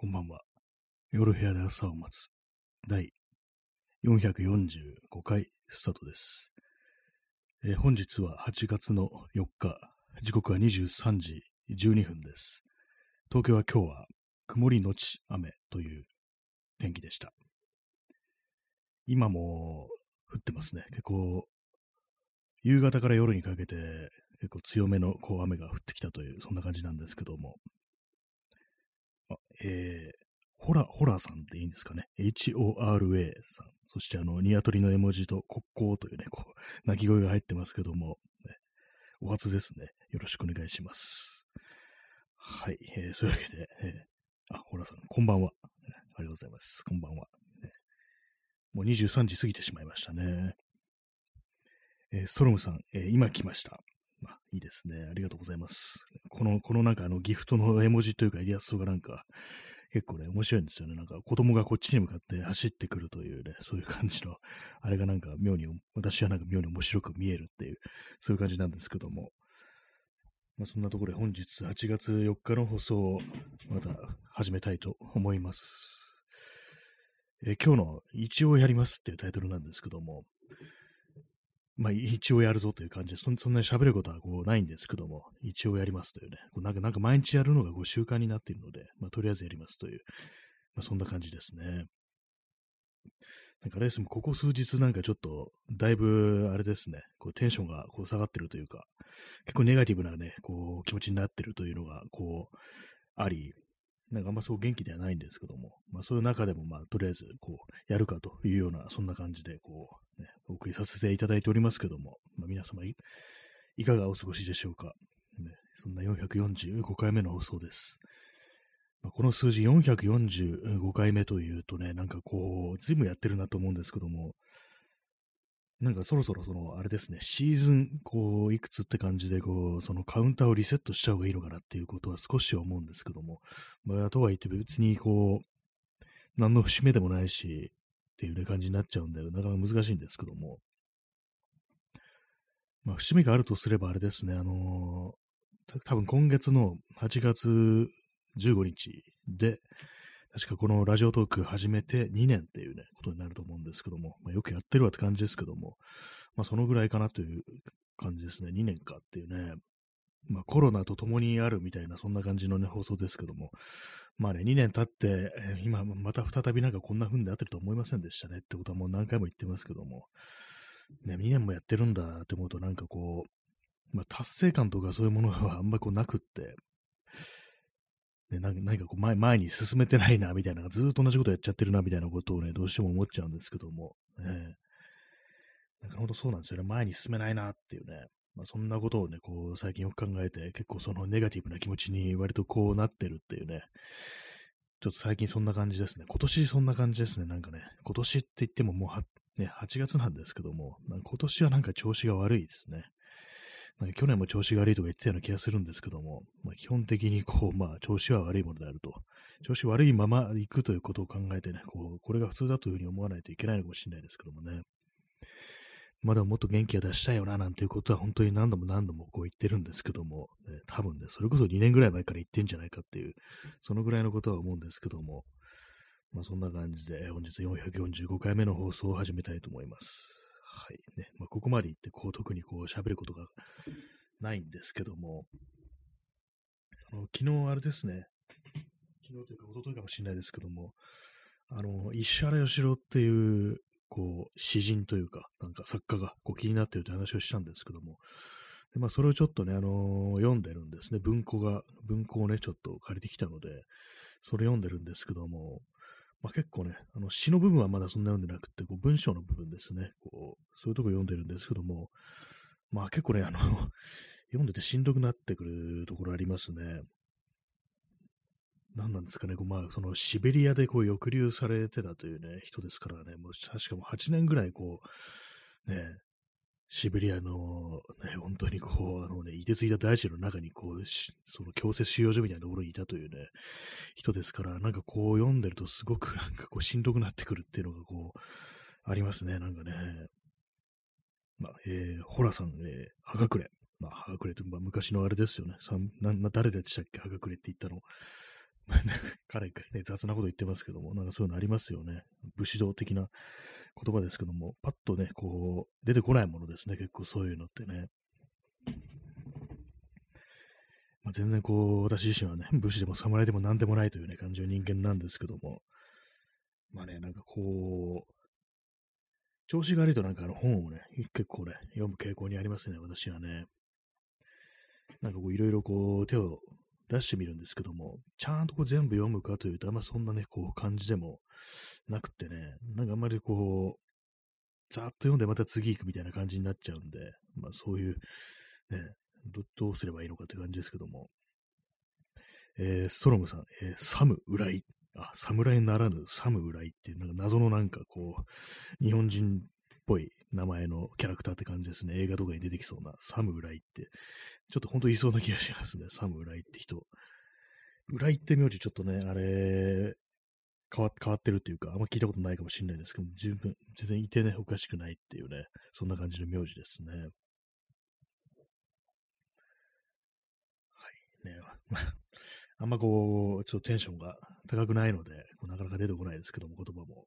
こんばんは。夜部屋で朝を待つ。第445回スタートです。えー本日は8月の4日、時刻は23時12分です。東京は今日は曇りのち雨という天気でした。今も降ってますね。結構、夕方から夜にかけて結構強めのこう雨が降ってきたという、そんな感じなんですけども。えー、ホラ、ホラさんっていいんですかね。HORA さん。そしてあの、ニワトリの絵文字と国交というね、こう、鳴き声が入ってますけども、ね、お初ですね。よろしくお願いします。はい。えー、そういうわけで、えー、あ、ホラさん、こんばんは。ありがとうございます。こんばんは。もう23時過ぎてしまいましたね。えーストロムさん、えー今来ました。あ、いいですね。ありがとうございます。この、このなんかあのギフトの絵文字というかイラストがなんか結構ね、面白いんですよね。なんか子供がこっちに向かって走ってくるというね、そういう感じの、あれがなんか妙に、私はなんか妙に面白く見えるっていう、そういう感じなんですけども。まあ、そんなところで本日8月4日の放送をまた始めたいと思います。え今日の一応やりますっていうタイトルなんですけども、まあ、一応やるぞという感じで、そんなに喋ることはこうないんですけども、一応やりますというね、こうなんかなんか毎日やるのがこう習慣になっているので、まあ、とりあえずやりますという、まあ、そんな感じですね。なんかあれですね、ここ数日なんかちょっと、だいぶあれですね、こうテンションがこう下がってるというか、結構ネガティブなね、こう気持ちになってるというのが、こう、あり、なんかあんまそう元気ではないんですけども、まあそういう中でもまあとりあえずこうやるかというような、そんな感じでこう、ね、お送りさせていただいておりますけども、まあ皆様いいかがお過ごしでしょうか。ね、そんな445回目の放送です。まあ、この数字445回目というとね、なんかこう、ずいぶんやってるなと思うんですけども、なんかそろそろその、あれですね、シーズン、こう、いくつって感じで、こう、そのカウンターをリセットしちゃう方がいいのかなっていうことは少し思うんですけども、まあ、とはいって別にこう、何の節目でもないし、っていうね、感じになっちゃうんで、なかなか難しいんですけども、まあ、節目があるとすればあれですね、あのー多分今月の8月15日で、確かこのラジオトーク始めて2年っていうね、ことになると思うんですけども、まあ、よくやってるわって感じですけども、まあそのぐらいかなという感じですね。2年かっていうね。まあコロナと共にあるみたいな、そんな感じのね、放送ですけども、まあね、2年経って、今また再びなんかこんな風になってると思いませんでしたねってことはもう何回も言ってますけども、ね、2年もやってるんだって思うとなんかこう、まあ達成感とかそういうものはあんまりこうなくって、ね、な何かこう前前に進めてないな、みたいな、ずっと同じことやっちゃってるな、みたいなことをね、どうしても思っちゃうんですけども、ね、なんか本当そうなんですよね。前に進めないなっていうね。まあ、そんなことをね、こう、最近よく考えて、結構そのネガティブな気持ちに割とこうなってるっていうね。ちょっと最近そんな感じですね。今年そんな感じですね。なんかね、今年って言ってももうは、ね、8月なんですけども、今年はなんか調子が悪いですね。なんか去年も調子が悪いとか言ってたような気がするんですけども、まあ、基本的にこう、まあ、調子は悪いものであると。調子悪いまま行くということを考えてね、こう、これが普通だというふうに思わないといけないのかもしれないですけどもね。まあでももっと元気が出したいよな、なんていうことは本当に何度も何度もこう言ってるんですけども、ね多分ね、それこそ2年ぐらい前から言ってんじゃないかっていう、そのぐらいのことは思うんですけども、まあそんな感じで、本日445回目の放送を始めたいと思います。はい。ね。まあここまで言って、こう特にこう喋ることがないんですけども、あの、昨日あれですね、昨日というか一昨日かもしれないですけども、あの、石原義郎っていう、こう、詩人というか、なんか作家がこう気になってるという話をしたんですけども、でまあ、それをちょっとね、あの読んでるんですね。文庫が、文庫をね、ちょっと借りてきたので、それ読んでるんですけども、まあ、結構ね、あの詩の部分はまだそんな読んでなくて、こう文章の部分ですね。こう、そういうとこ読んでるんですけども、まあ結構ね、あの、読んでてしんどくなってくるところありますね。何なんですかね、こうまあ、そのシベリアでこう抑留されてたというね、人ですからね、もう確かもう8年ぐらいこう、ね、シベリアの、ね、本当にこう、あのね、凍てついた大地の中にこう、その強制収容所みたいなところにいたというね、人ですから、なんかこう読んでるとすごくなんかこうしんどくなってくるっていうのがこう、ありますね、なんかね。まあ、えー、ホラさん、えー、はがくれ。まあ、はがくれって、まあ、昔のあれですよね。さんなな誰でしたっけ？はがくれって言ったの。彼、ね、雑なこと言ってますけども、なんかそういうのありますよね。武士道的な言葉ですけども、パッとね、こう、出てこないものですね、結構そういうのってね。まあ、全然こう、私自身はね、武士でも侍でも何でもないというね、感じの人間なんですけども、まあね、なんかこう、調子が悪いとなんかあの本をね、結構ね、読む傾向にありますね、私はね。なんかこういろいろこう手を出してみるんですけども、ちゃんとこう全部読むかというと、あんまそんなね、こう感じでもなくってね、なんかあんまりこう、ざーっと読んでまた次行くみたいな感じになっちゃうんで、まあそういう、ね、どどうすればいいのかって感じですけども。えー、ストロムさん、えー、サム・ウライあ、侍ならぬサムウライっていう、なんか謎のなんかこう、日本人っぽい名前のキャラクターって感じですね。映画とかに出てきそうなサムウライって、ちょっと本当いそうな気がしますね。サムウライって人。ウライって名字ちょっとね、あれ、変わ変わってるっていうか、あんま聞いたことないかもしれないですけど、十分、全然いてね、おかしくないっていうね、そんな感じの名字ですね。はい。ね、まあ、あんまこう、ちょっとテンションが高くないので、なかなか出てこないですけども、言葉も。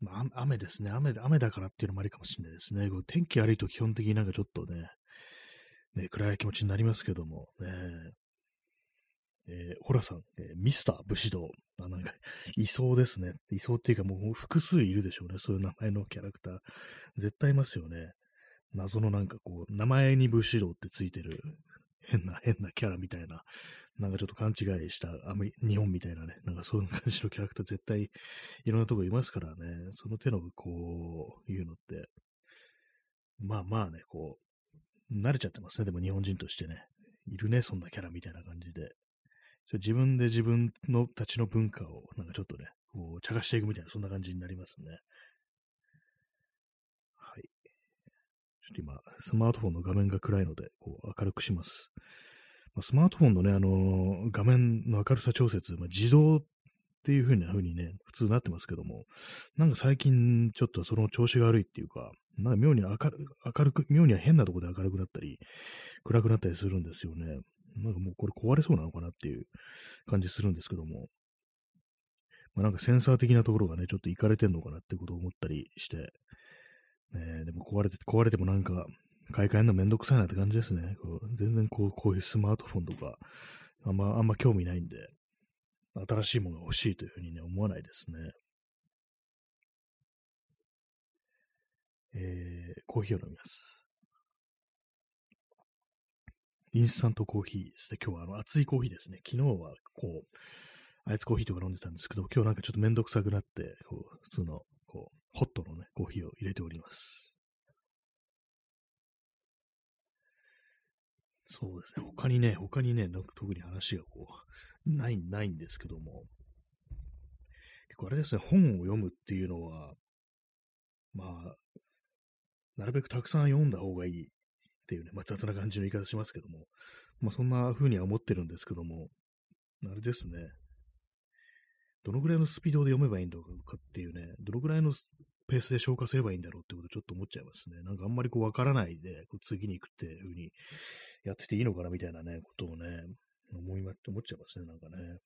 まあ、雨ですね。雨、雨だからっていうのもありかもしれないですね。こう天気悪いと基本的になんかちょっとね、ね、暗い気持ちになりますけども、ね、えー、ホラさん、えー、ミスター武士道。あ、なんか、いそうですね。いそうっていうかもう複数いるでしょうね。そういう名前のキャラクター。絶対いますよね。謎のなんかこう、名前に武士道ってついてる変な、変なキャラみたいな、なんかちょっと勘違いしたアメ日本みたいなね、なんかそういう感じのキャラクター絶対いろんなとこいますからね、その手のこう、いうのって、まあまあね、こう、慣れちゃってますね、でも日本人としてね。いるね、そんなキャラみたいな感じで。自分で自分のたちの文化を、なんかちょっとね、こう、茶化していくみたいな、そんな感じになりますね。ちょっと今、スマートフォンの画面が暗いので、こう明るくします。まあ、スマートフォンのね、あのー、画面の明るさ調節、まあ、自動っていう風な風にね、普通になってますけども、なんか最近ちょっとその調子が悪いっていうか、なんか妙に明る明るく、妙には変なとこで明るくなったり、暗くなったりするんですよね。なんかもうこれ壊れそうなのかなっていう感じするんですけども、まあ、なんかセンサー的なところがね、ちょっといかれてんのかなってことを思ったりして、ね、でも壊れて、壊れてもなんか、買い替えるのめんどくさいなって感じですね。こう全然こう、こういうスマートフォンとか、あんま、あんま興味ないんで、新しいものが欲しいというふうにね、思わないですね。えー、コーヒーを飲みます。インスタントコーヒーですね。今日はあの熱いコーヒーですね。昨日はこう、アイスコーヒーとか飲んでたんですけど、今日なんかちょっとめんどくさくなって、こう、普通の、ホットのね、コーヒーを入れております。そうですね。他にね、他にね、特に話がこう、ない、ないんですけども。結構あれですね、本を読むっていうのは、まあ、なるべくたくさん読んだ方がいいっていうね、まあ雑な感じの言い方しますけども、まあそんな風には思ってるんですけども、あれですね、どのぐらいのスピードで読めばいいんだろうかっていうね、どのぐらいのペースで消化すればいいんだろうってことちょっと思っちゃいますね。なんかあんまりこうわからないで、こう次に行くっていう風にやってていいのかなみたいなね、ことをね、思いま、思っちゃいますね、なんかね。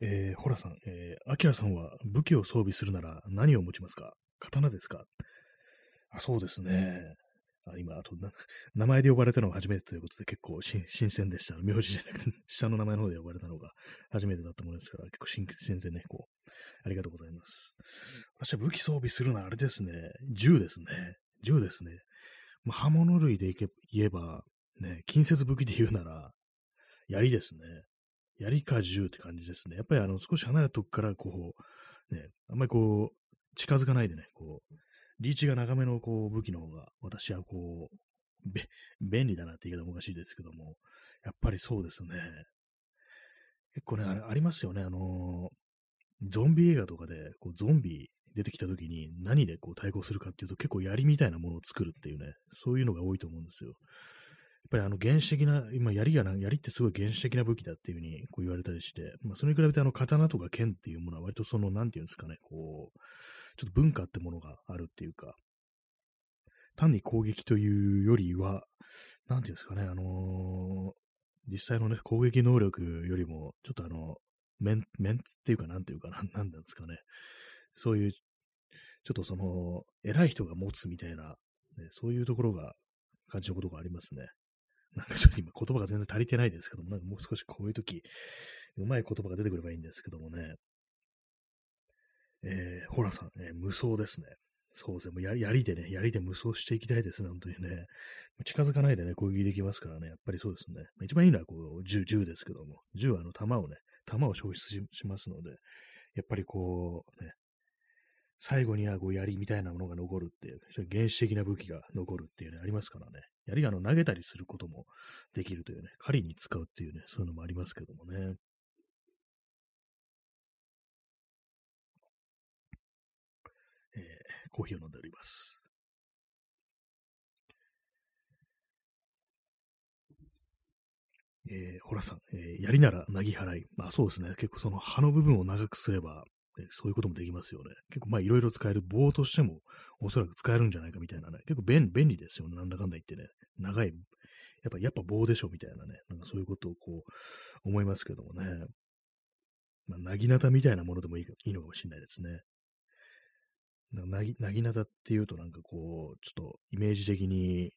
えー、ホラさん、えー、アキラさんは武器を装備するなら何を持ちますか？刀ですか？あ、そうですね。あ今、あと 名前で呼ばれたのが初めてということで結構新 鮮でした。名字じゃなくて、下の名前の方で呼ばれたのが初めてだったものですから、結構新鮮でね、こう、ありがとうございます。私は武器装備するのはあれですね、銃ですね。銃ですね。まあ、刃物類で言えば、ね、近接武器で言うなら、槍ですね。槍か銃って感じですね。やっぱりあの、少し離れたとこからこう、ね、あんまりこう、近づかないでね、こう、リーチが長めのこう武器の方が、私はこう、べ、便利だなって言い方もおかしいですけども、やっぱりそうですね。結構ね、あ、ありますよね。あのー、ゾンビ映画とかで、こう、ゾンビ出てきた時に何でこう対抗するかっていうと、結構槍みたいなものを作るっていうね、そういうのが多いと思うんですよ。やっぱりあの原始的な、今槍がな、槍ってすごい原始的な武器だっていうふうにこう言われたりして、まあ、それに比べてあの刀とか剣っていうものは割とその、なんていうんですかね、こう、ちょっと文化ってものがあるっていうか、単に攻撃というよりは、なんていうんですかね、あのー、実際のね、攻撃能力よりも、ちょっとあの、メン、メンツっていうか、なんていうかな、なんなんですかね。そういう、ちょっとその、偉い人が持つみたいな、ね、そういうところが感じることがありますね。なんかちょっと今言葉が全然足りてないですけども、なんかもう少しこういう時、うまい言葉が出てくればいいんですけどもね。えー、ホラさん、えー、無双ですね。そうですね。もうや槍でね、槍で無双していきたいですね、本当にね。近づかないでね、攻撃できますからね、やっぱりそうですね。一番いいのはこう銃、銃ですけども、銃はあの弾をね、弾を消失しますので、やっぱりこう、ね、最後にはこう槍みたいなものが残るっていう、原始的な武器が残るっていうね、ありますからね。槍があの投げたりすることもできるというね、狩りに使うっていうね、そういうのもありますけどもね。えー、コーヒーを飲んでおります。えー、ほらさん、えー、やりならなぎ払い。まあそうですね。結構その葉の部分を長くすればえ、そういうこともできますよね。結構まあいろいろ使える棒としてもおそらく使えるんじゃないかみたいなね。結構便便利ですよね。なんだかんだ言ってね。長い。やっぱ、やっぱ棒でしょみたいなね。なんかそういうことをこう思いますけどもね。まあ、なぎなたみたいなものでもいいいいのかもしれないですね。なぎ、なぎなたっていうとなんかこう、ちょっとイメージ的に、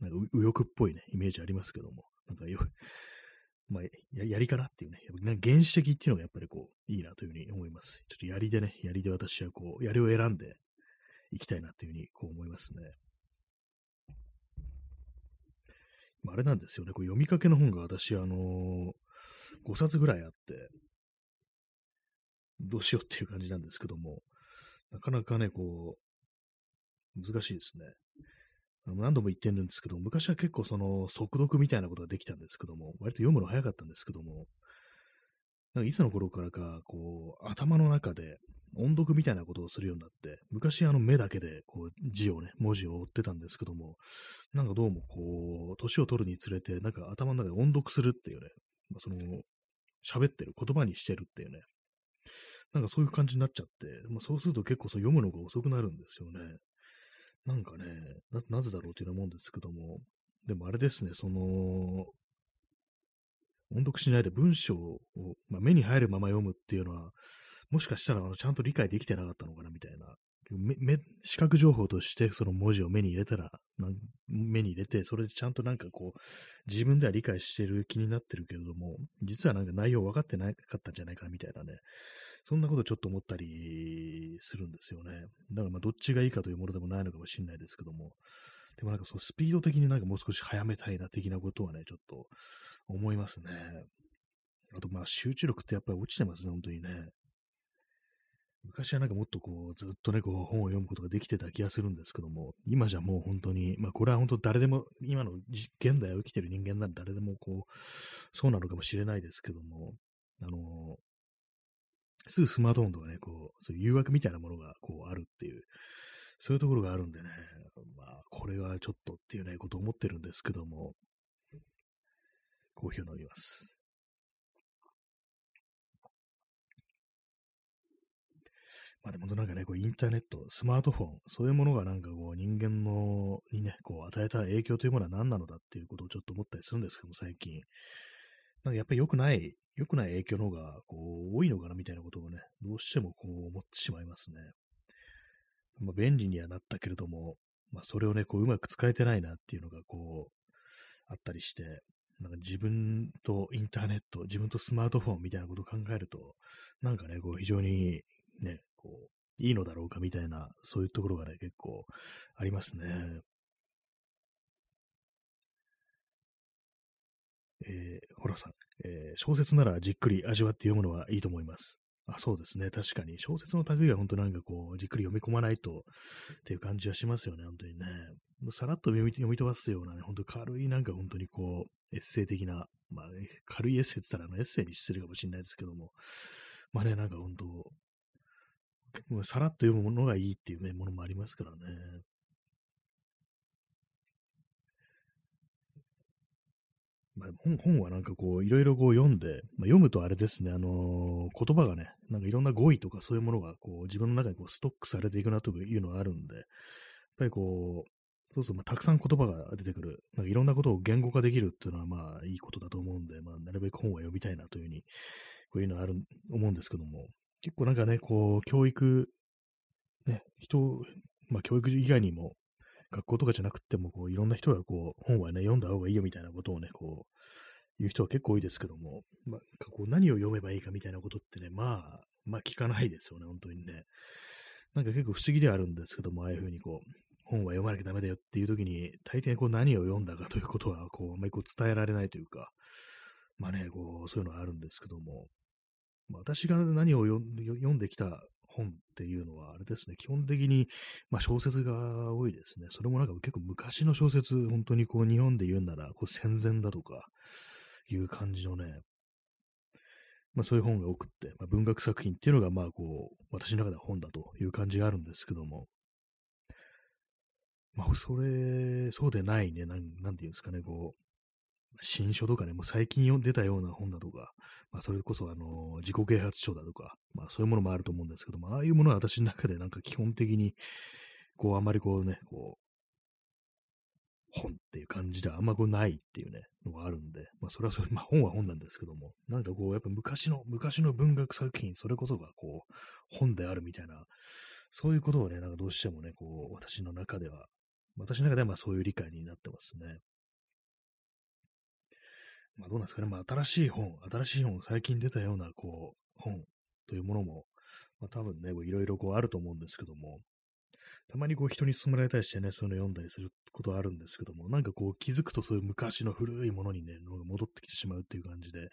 なんか右翼っぽいね、イメージありますけども。なんかよ、まあ、や、やりかなっていうね、原始的っていうのがやっぱりこう、いいなというふうに思います。ちょっと槍でね、槍で私はこう、槍を選んでいきたいなっていうふうにこう思いますね。まあ、あれなんですよね、こう読みかけの本が私、あのー、5冊ぐらいあって、どうしようっていう感じなんですけども、なかなかね、こう、難しいですね。何度も言ってるんですけど、昔は結構その速読みたいなことができたんですけども、割と読むの早かったんですけども、なんかいつの頃からか、こう、頭の中で音読みたいなことをするようになって、昔あの目だけでこう字をね、文字を追ってたんですけども、なんかどうもこう、年を取るにつれて、なんか頭の中で音読するっていうね、まあ、その、喋ってる、言葉にしてるっていうね、なんかそういう感じになっちゃって、まあ、そうすると結構そう読むのが遅くなるんですよね。なんかねな、ぜだろうというようなもんですけども、でもあれですね、その、音読しないで文章を、まあ、目に入るまま読むっていうのは、もしかしたらあのちゃんと理解できてなかったのかなみたいな。目視覚情報としてその文字を目に入れたら、目に入れて、それでちゃんとなんかこう、自分では理解してる気になってるけれども、実はなんか内容分かってなかったんじゃないかなみたいなね、そんなことちょっと思ったりするんですよね。だからまあどっちがいいかというものでもないのかもしれないですけども、でもなんかそうスピード的になんかもう少し早めたいな的なことはね、ちょっと思いますね。あとまあ集中力ってやっぱり落ちてますね、本当にね。昔はなんかもっとこう、ずっとね、こう、本を読むことができてた気がするんですけども、今じゃもう本当に、まあこれは本当誰でも、今の現代を生きてる人間なら誰でもこう、そうなのかもしれないですけども、あの、すぐスマートフォンとかね、こう、そういう誘惑みたいなものがこうあるっていう、そういうところがあるんでね、まあ、これはちょっとっていうね、ことを思ってるんですけども、コーヒーを飲みます。まあでもなんかね、こうインターネット、スマートフォン、そういうものがなんかこう人間のにね、こう与えた影響というものは何なのだっていうことをちょっと思ったりするんですけども、最近。なんかやっぱり良くない良くない影響の方がこう多いのかなみたいなことをね、どうしてもこう思ってしまいますね。まあ、便利にはなったけれども、まあ、それをね、こううまく使えてないなっていうのがこう、あったりして、なんか自分とインターネット、自分とスマートフォンみたいなことを考えると、なんかね、こう非常にね、こう、いいのだろうかみたいな、そういうところがね、結構ありますね。えー、ホラさん、えー、小説ならじっくり味わって読むのはいいと思います。あそうですね。確かに。小説の類は本当なんかこう、じっくり読み込まないとっていう感じはしますよね、本当にね。さらっと読み読み飛ばすようなね、本当軽いなんか本当にこう、エッセイ的な、まあ、ね、軽いエッセイって言ったらあのエッセイに失礼かもしれないですけども、まあね、なんか本当、さらっと読むものがいいっていうね、ものもありますからね。まあ、本本はなんかこう、いろいろこう読んで、まあ、読むとあれですね、あのー、言葉がね、なんかいろんな語彙とかそういうものがこう自分の中にこうストックされていくなというのがあるんで、やっぱりこう、そうそう、まあ、たくさん言葉が出てくる。なんかいろんなことを言語化できるっていうのは、まあ、いいことだと思うんで、まあ、なるべく本は読みたいなというふうに、こういうのはある、思うんですけども、結構なんかね、こう、教育、ね、人、まあ、教育以外にも、学校とかじゃなくても、こう、いろんな人がこう、本はね、読んだ方がいいよみたいなことをね、こう、言う人は結構多いですけども、まあ、こう何を読めばいいかみたいなことってね、まあ、まあ聞かないですよね、本当にね。なんか結構不思議ではあるんですけども、ああいうふうにこう、本は読まなきゃダメだよっていう時に、大抵こう何を読んだかということは、こう、あんまりこう伝えられないというか、まあね、こう、そういうのはあるんですけども、まあ、私が何を読んできた本っていうのは、あれですね、基本的に、まあ、小説が多いですね。それもなんか結構昔の小説、本当にこう日本で言うなら、こう戦前だとか、いう感じのね、まあそういう本が多くって、まあ、文学作品っていうのが、まあこう、私の中では本だという感じがあるんですけども、まあそれ、そうでないね、なんなんていうんですかね、こう、新書とかね、もう最近出たような本だとか、まあそれこそあの、自己啓発書だとか、まあそういうものもあると思うんですけども、ああいうものは私の中でなんか基本的に、こうあんまりこうね、こう、本っていう感じではあんまこうないっていうね、のがあるんで、まあそれはそれ、まあ本は本なんですけども、なんかこう、やっぱ昔の、昔の文学作品、それこそがこう、本であるみたいな、そういうことをね、なんかどうしてもね、こう、私の中では、私の中ではまあそういう理解になってますね。まあどうなんですかね、まあ新しい本、新しい本、最近出たようなこう、本というものも、まあ多分ね、いろいろこうあると思うんですけども、たまにこう人に勧められたりしてね、そういうの読んだりすることはあるんですけども、なんかこう気づくとそういう昔の古いものにね、戻ってきてしまうっていう感じで、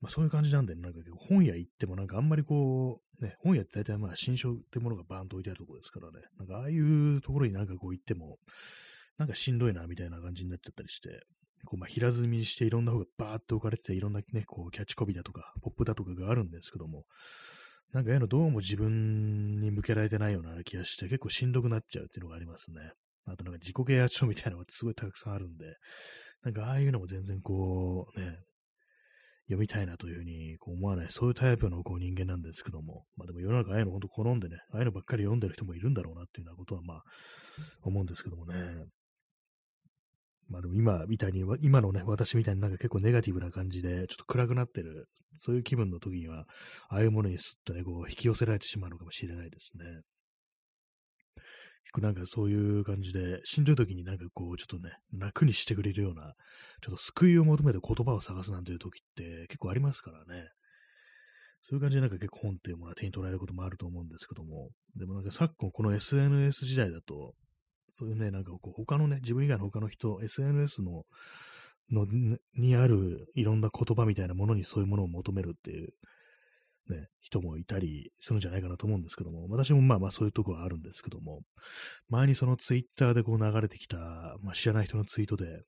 まあそういう感じなんで、ね、なんか本屋行ってもなんかあんまりこう、ね、本屋って大体まあ新書ってものがバーンと置いてあるところですからね、なんかああいうところになんかこう行っても、なんかしんどいなみたいな感じになっちゃったりして、こうまあ平積みにしていろんな方がバーって置かれてて、いろんなね、こうキャッチコピーだとか、ポップだとかがあるんですけども、なんかああいうのどうも自分に向けられてないような気がして、結構しんどくなっちゃうっていうのがありますね。あとなんか自己啓発書みたいなのがすごいたくさんあるんで、なんかああいうのも全然こう、ね、読みたいなというふうにこう思わない、そういうタイプのこう人間なんですけども、まあでも世の中ああいうの本当好んでね、ああいうのばっかり読んでる人もいるんだろうなっていうようなことはまあ思うんですけどもね。まあでも今みたいに、今のね、私みたいになんか結構ネガティブな感じで、ちょっと暗くなってる、そういう気分の時には、ああいうものにすっとね、こう引き寄せられてしまうのかもしれないですね。なんかそういう感じで、しんどい時になんかこう、ちょっとね、楽にしてくれるような、ちょっと救いを求めて言葉を探すなんていう時って結構ありますからね。そういう感じでなんか結構本っていうものは手に取られることもあると思うんですけども、でもなんか昨今この SNS 時代だと、そういうね、なんかこう、他のね、自分以外の他の人、SNS の、の、にあるいろんな言葉みたいなものにそういうものを求めるっていう、ね、人もいたりするんじゃないかなと思うんですけども、私もまあまあそういうとこはあるんですけども、前にそのツイッターでこう流れてきた、まあ、知らない人のツイートで、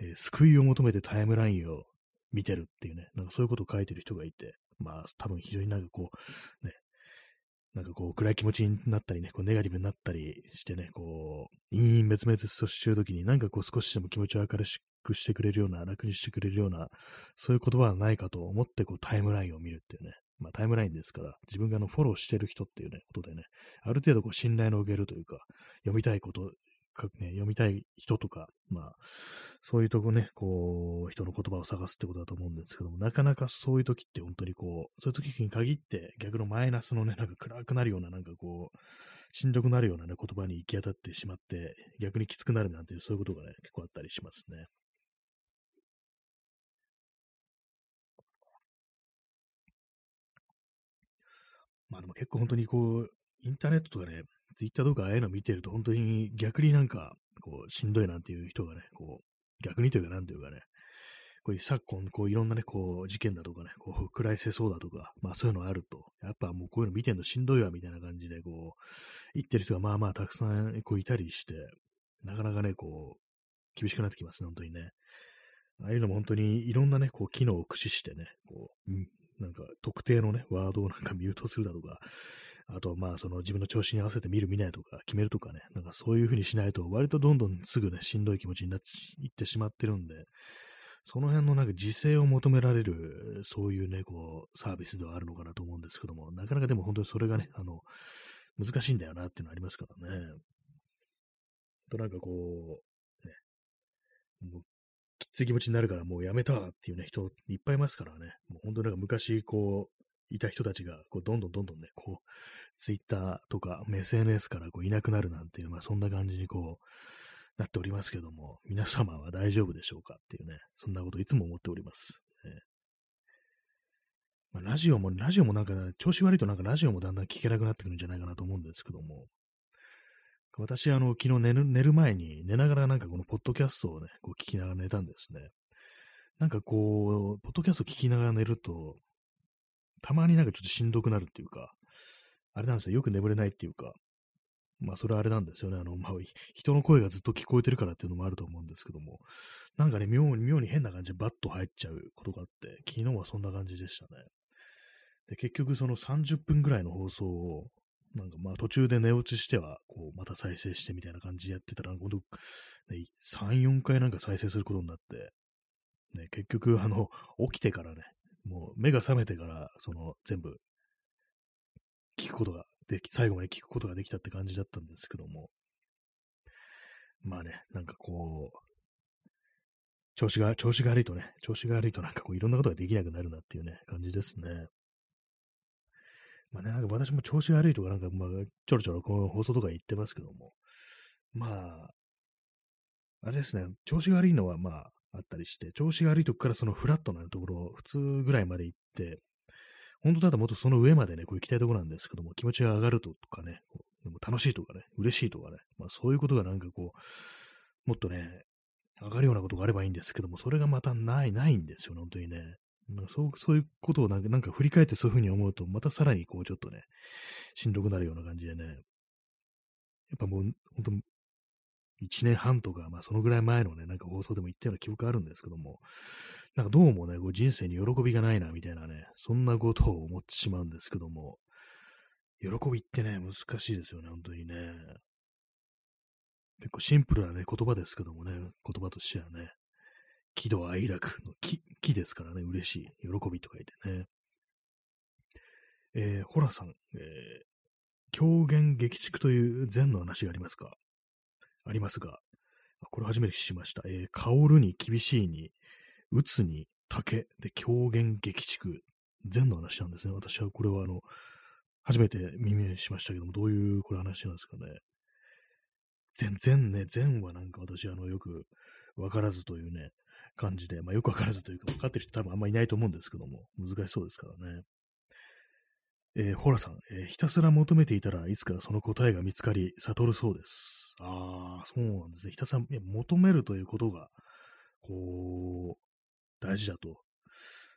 えー、救いを求めてタイムラインを見てるっていうね、なんかそういうことを書いてる人がいて、まあ多分非常になんかこう、ね、なんかこう、暗い気持ちになったりね、こう、ネガティブになったりしてね、こう、陰陰滅滅としてるときに、なんかこう、少しでも気持ちを明るくしてくれるような、楽にしてくれるような、そういう言葉はないかと思って、こう、タイムラインを見るっていうね。まあ、タイムラインですから、自分があの、フォローしてる人っていうね、ことでね、ある程度こう、信頼のおけるというか、読みたいこと、ね、読みたい人とか、まあ、そういうとこね、こう、人の言葉を探すってことだと思うんですけども、なかなかそういう時って本当にこう、そういう時に限って逆のマイナスのね、なんか暗くなるような、なんかこう、しんどくなるようなね、言葉に行き当たってしまって、逆にきつくなるなんていう、そういうことがね、結構あったりしますね。まあでも結構本当にこう、インターネットとかね、ツイッターとかああいうの見てると本当に逆になんか、こう、しんどいなんていう人がね、こう、逆にというかなんというかね、こういう昨今、こういろんなね、こう事件だとかね、こう暗い世相だとか、まあそういうのあると、やっぱもうこういうの見てんのしんどいわみたいな感じで、こう、言ってる人がまあまあたくさんこういたりして、なかなかね、こう、厳しくなってきますね、本当にね。ああいうのも本当にいろんなね、こう機能を駆使してね、こう、うんなんか特定のね、ワードをなんかミュートするだとか、あと、まあ、その自分の調子に合わせて見る見ないとか決めるとかね、なんかそういう風にしないと、割とどんどんすぐね、しんどい気持ちになっていってしまってるんで、その辺のなんか自制を求められる、そういうね、こう、サービスではあるのかなと思うんですけども、なかなかでも本当にそれがね、あの、難しいんだよなっていうのありますからね。となんかこう、ね、もうきつい気持ちになるからもうやめたっていうね、人いっぱいいますからね。もう本当なんか昔こう、いた人たちが、こう、どんどんどんどんね、こう、ツイッターとか、SNS からこういなくなるなんていう、まあそんな感じにこう、なっておりますけども、皆様は大丈夫でしょうかっていうね、そんなこといつも思っております。ねまあ、ラジオも、ラジオもなんか、調子悪いとなんかラジオもだんだん聞けなくなってくるんじゃないかなと思うんですけども、私、あの、昨日寝る寝る前に寝ながらなんかこのポッドキャストをね、こう聞きながら寝たんですね。なんかこう、ポッドキャスト聞きながら寝ると、たまになんかちょっとしんどくなるっていうか、あれなんですよ、よく眠れないっていうか、まあそれはあれなんですよね、あの、まあ人の声がずっと聞こえてるからっていうのもあると思うんですけども、なんかね、妙に妙に変な感じでバッと入っちゃうことがあって、昨日はそんな感じでしたね。で結局その30分ぐらいの放送を、なんかまあ途中で寝落ちしては、こうまた再生してみたいな感じでやってたら、ほんと、ね、3、4回なんか再生することになって、ね、結局あの、起きてからね、もう目が覚めてから、その全部聞くことができ、最後まで聞くことができたって感じだったんですけども、まあね、なんかこう、調子が、調子が悪いとね、調子が悪いとなんかこういろんなことができなくなるなっていうね、感じですね。まあね、なんか私も調子が悪いとかなんかまあちょろちょろこの放送とか言ってますけども、まあ、あれですね、調子が悪いのはまああったりして、調子が悪いとこからそのフラットなところ、普通ぐらいまで行って、本当だったらもっとその上までね、こう行きたいところなんですけども、気持ちが上がるとかね、でも楽しいとかね、嬉しいとかね、まあそういうことがなんかこう、もっとね、上がるようなことがあればいいんですけども、それがまたない、ないんですよ、本当にね。なんかそうそういうことをなんかなんか振り返ってそういうふうに思うと、またさらにこうちょっとね、しんどくなるような感じでね、やっぱもう、本当1年半とか、まあそのぐらい前のね、なんか放送でも言ったような記憶あるんですけども、なんかどうもね、こう人生に喜びがないな、みたいなね、そんなことを思ってしまうんですけども、喜びってね、難しいですよね、本当にね。結構シンプルなね、言葉ですけどもね、言葉としてはね、喜怒哀楽の喜、喜ですからね、嬉しい、喜びと書いてね。えー、ホラさん、えー、狂言劇畜という禅の話がありますか？ありますが、これ初めてしました。えー、香るに厳しいに、打つに竹で狂言劇畜。禅の話なんですね。私はこれはあの、初めて耳にしましたけども、どういうこれ話なんですかね。禅、禅ね、禅はなんか私あの、よくわからずというね、感じで、まあよくわからずというか、分かってる人多分あんまいないと思うんですけども、難しそうですからね。えー、ホラさん、えー、ひたすら求めていたらいつかその答えが見つかり、悟るそうです。ああ、そうなんですね。ひたすら求めるということが、こう、大事だと。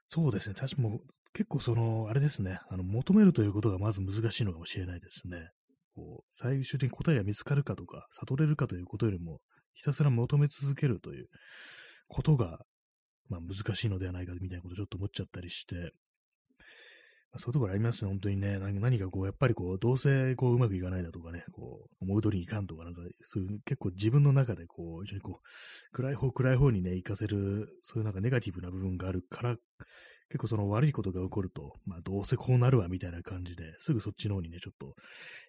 そうですね。確かも結構その、あれですね。あの、求めるということがまず難しいのかもしれないですね。こう、最終的に答えが見つかるかとか、悟れるかということよりも、ひたすら求め続けるということが、まあ難しいのではないかみたいなことをちょっと思っちゃったりして、そういうところありますね、本当にね。何かこう、やっぱりこう、どうせこう、うまくいかないだとかね、こう、思い通りにいかんとか、なんか、そういう、結構自分の中でこう、一緒にこう、暗い方、暗い方にね、行かせる、そういうなんかネガティブな部分があるから、結構その悪いことが起こると、まあどうせこうなるわみたいな感じですぐそっちの方にね、ちょっと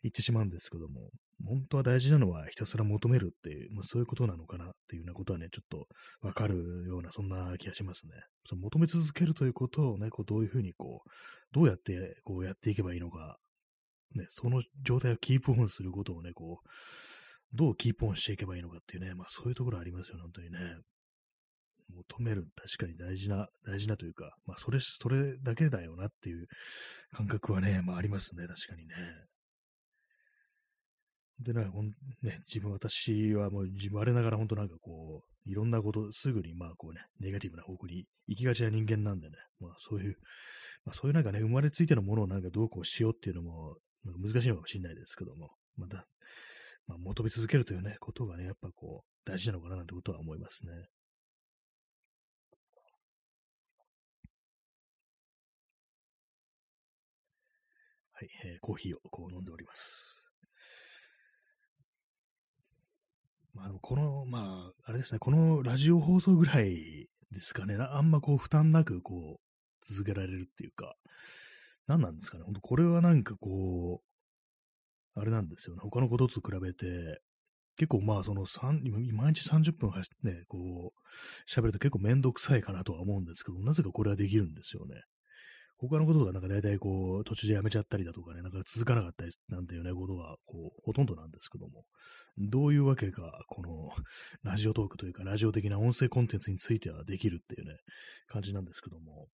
行ってしまうんですけども、本当は大事なのはひたすら求めるっていう、まあ、そういうことなのかなっていうようなことはね、ちょっとわかるような、そんな気がしますね。その求め続けるということをね、こうどういうふうにこう、どうやってこうやっていけばいいのか、ね、その状態をキープオンすることをね、こう、どうキープオンしていけばいいのかっていうね、まあそういうところありますよね、本当にね。求める、確かに大事な、大事なというか、まあ、それ、それだけだよなっていう感覚はね、まあ、ありますね、確かにね。で、なんかほん、ね、自分、私はもう自分、我ながら本当なんかこう、いろんなこと、すぐにまあこうね、ネガティブな方向に行きがちな人間なんでね、まあそういう、まあそういうなんかね、生まれついてのものをなんかどうこうしようっていうのも、なんか難しいのかもしれないですけども、また、まあ求め続けるというね、ことがね、やっぱこう、大事なのかななんてことは思いますね。はい、えー、コーヒーをこう飲んでおります。まあ、この、まあ、あれですね、このラジオ放送ぐらいですかね、あんまこう、負担なく、こう、続けられるっていうか、何なんですかね、本当これはなんかこう、あれなんですよね、他のことと比べて、結構まあその3、毎日30分ね、こう、喋ると結構めんどくさいかなとは思うんですけど、なぜかこれはできるんですよね。他のことがなんか大体こう、途中でやめちゃったりだとかね、なんか続かなかったりなんていうね、ことがこう、ほとんどなんですけども、どういうわけか、この、ラジオトークというか、ラジオ的な音声コンテンツについてはできるっていうね、感じなんですけども、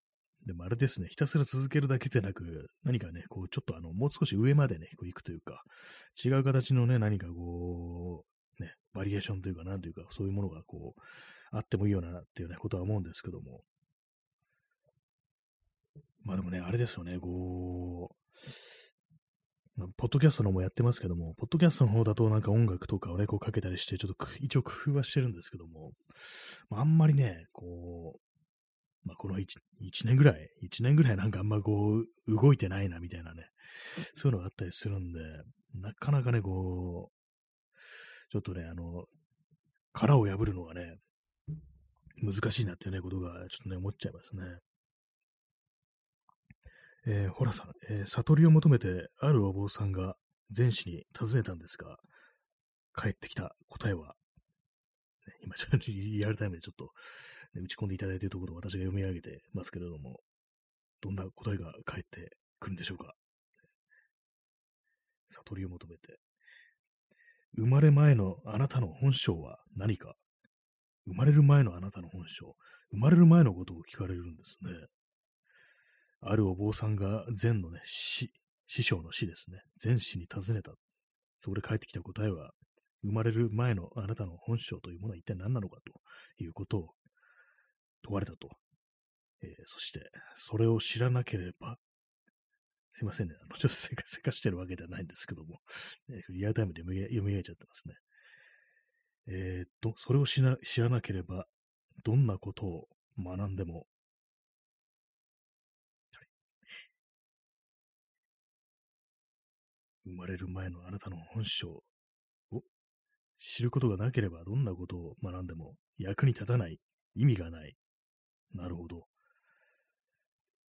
でもあれですね、ひたすら続けるだけでなく、何かね、こう、ちょっとあの、もう少し上までね、こう行くというか、違う形のね、何かこう、ね、バリエーションというか、なんというか、そういうものがこう、あってもいいよなっていうね、ことは思うんですけども、まあでもね、あれですよね、こう、まあ、ポッドキャストの方もやってますけども、ポッドキャストの方だとなんか音楽とかをね、こうかけたりして、ちょっと一応工夫はしてるんですけども、まあ、あんまりね、こう、まあこの 1, 1年ぐらい、1年ぐらいなんかあんまこう、動いてないなみたいなね、そういうのがあったりするんで、なかなかね、こう、ちょっとね、あの、殻を破るのがね、難しいなっていうね、ことがちょっとね、思っちゃいますね。えー、ホラさん、えー、悟りを求めてあるお坊さんが前史に尋ねたんですが、帰ってきた答えは、今ちょっとリアルタイムでちょっと、ね、打ち込んでいただいているところを私が読み上げてますけれども、どんな答えが返ってくるんでしょうか？悟りを求めて。生まれ前のあなたの本性は何か？生まれる前のあなたの本性、生まれる前のことを聞かれるんですね。あるお坊さんが禅のね、師、師匠の師ですね。禅師に尋ねた。そこで返ってきた答えは、生まれる前のあなたの本性というものは一体何なのかということを問われたと。えー、そして、それを知らなければ、すいませんね。あの、ちょっとせかせかしてるわけではないんですけども、えー、リアルタイムで読み上げちゃってますね。えー、っと、それを知らなければ、どんなことを学んでも生まれる前のあなたの本性を知ることがなければどんなことを学んでも役に立たない、意味がない。なるほど。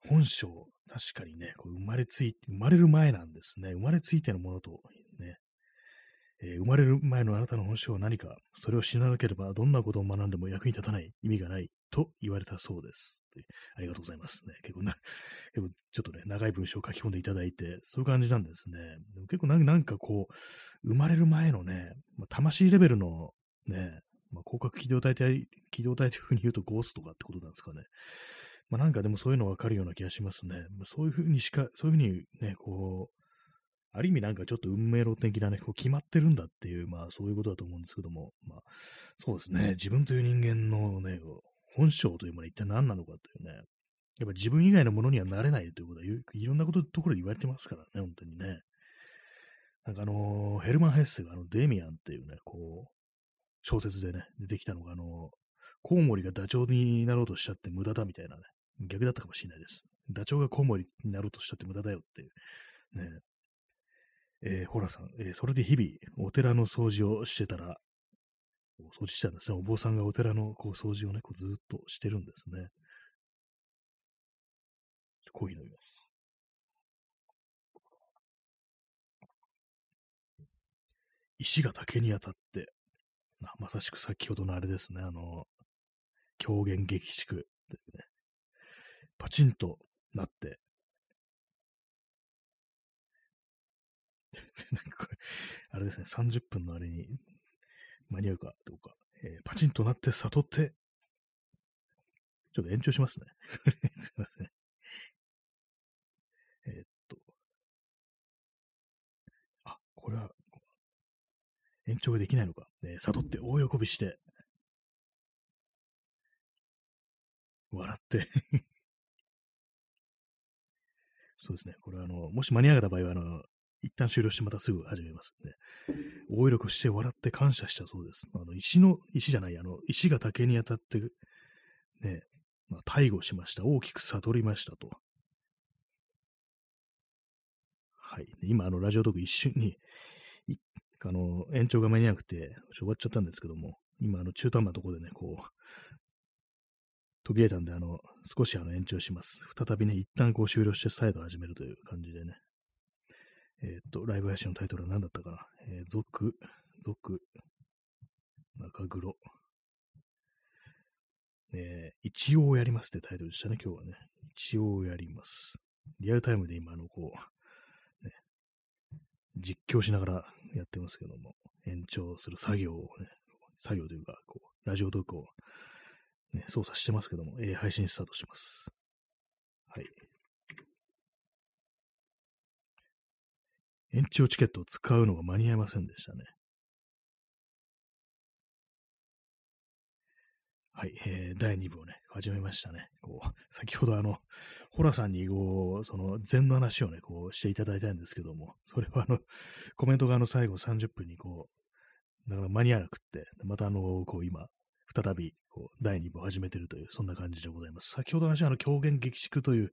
本性、確かにね、こう生まれついて、生まれる前なんですね。生まれついてのものとね、えー、生まれる前のあなたの本性は何か、それを知らなければどんなことを学んでも役に立たない、意味がない、と言われたそうです。ありがとうございますね。結構な、結構ちょっとね、長い文章を書き込んでいただいて、そういう感じなんですね。でも結構なんかこう、生まれる前のね、まあ、魂レベルのね、まあ、広角機動体体、機動体というふうに言うとゴーストかってことなんですかね。まあ、なんかでもそういうのわかるような気がしますね。まあ、そういうふうにしか、そういうふうにね、こう、ある意味なんかちょっと運命論的なね、こう決まってるんだっていう、まあそういうことだと思うんですけども、まあそうですね、自分という人間のね、本性というものは一体何なのかというね、やっぱ自分以外のものにはなれないということは、いろんなこと、ところで言われてますからね、本当にね。なんかあのー、ヘルマン・ヘッセがあの、デミアンっていうね、こう、小説でね、出てきたのが、あのー、コウモリがダチョウになろうとしちゃって無駄だみたいなね、逆だったかもしれないです。ダチョウがコウモリになろうとしちゃって無駄だよっていう、ね。えー、ホラさん、えー、それで日々、お寺の掃除をしてたら、掃除したんですね。お坊さんがお寺のこう掃除をね、こうずっとしてるんですね。コーヒー飲みます。石が竹に当たって、まさしく先ほどのあれですね、あの、狂言激粛というね、パチンとなって、なんかこれ、あれですね、30分のあれに間に合うかどうか、えー、パチンとなって悟って、ちょっと延長しますね。すいません。えー、っと。あ、これは、延長ができないのか。えー、悟って大喜びして、笑って そうですね。これは、あの、もし間に合った場合は、あの、一旦終了してまたすぐ始めますね。大喜びして笑って感謝したそうです。あの、石の、石じゃない、あの、石が竹に当たって、ね、まあ、逮捕しました。大きく悟りましたと。はい。今、あの、ラジオトーク一瞬に、あの、延長が間に合わなくて、終わっちゃったんですけども、今、あの、中途半端なところでね、こう、途切れたんで、あの、少しあの延長します。再びね、一旦こう終了して再度始めるという感じでね、えっ、と、ライブ配信のタイトルは何だったかな？えー、続、続、中黒。ね一応やりますってタイトルでしたね、今日はね。一応やります。リアルタイムで今、あの、こう、ね、実況しながらやってますけども、延長する作業をね、作業というか、こう、ラジオトークを、ね、操作してますけども、えー、配信スタートします。はい。延長チケットを使うのが間に合いませんでしたね。はい、えー、第2部をね、始めましたね。こう、先ほどあの、ホラさんにこう、その、禅の話をね、こう、していただいたんですけども、それはあの、コメントがあの、最後30分にこう、だから間に合わなくって、またあの、こう、今、再び、こう、第2部を始めてるという、そんな感じでございます。先ほどの話はあの、狂言激粛という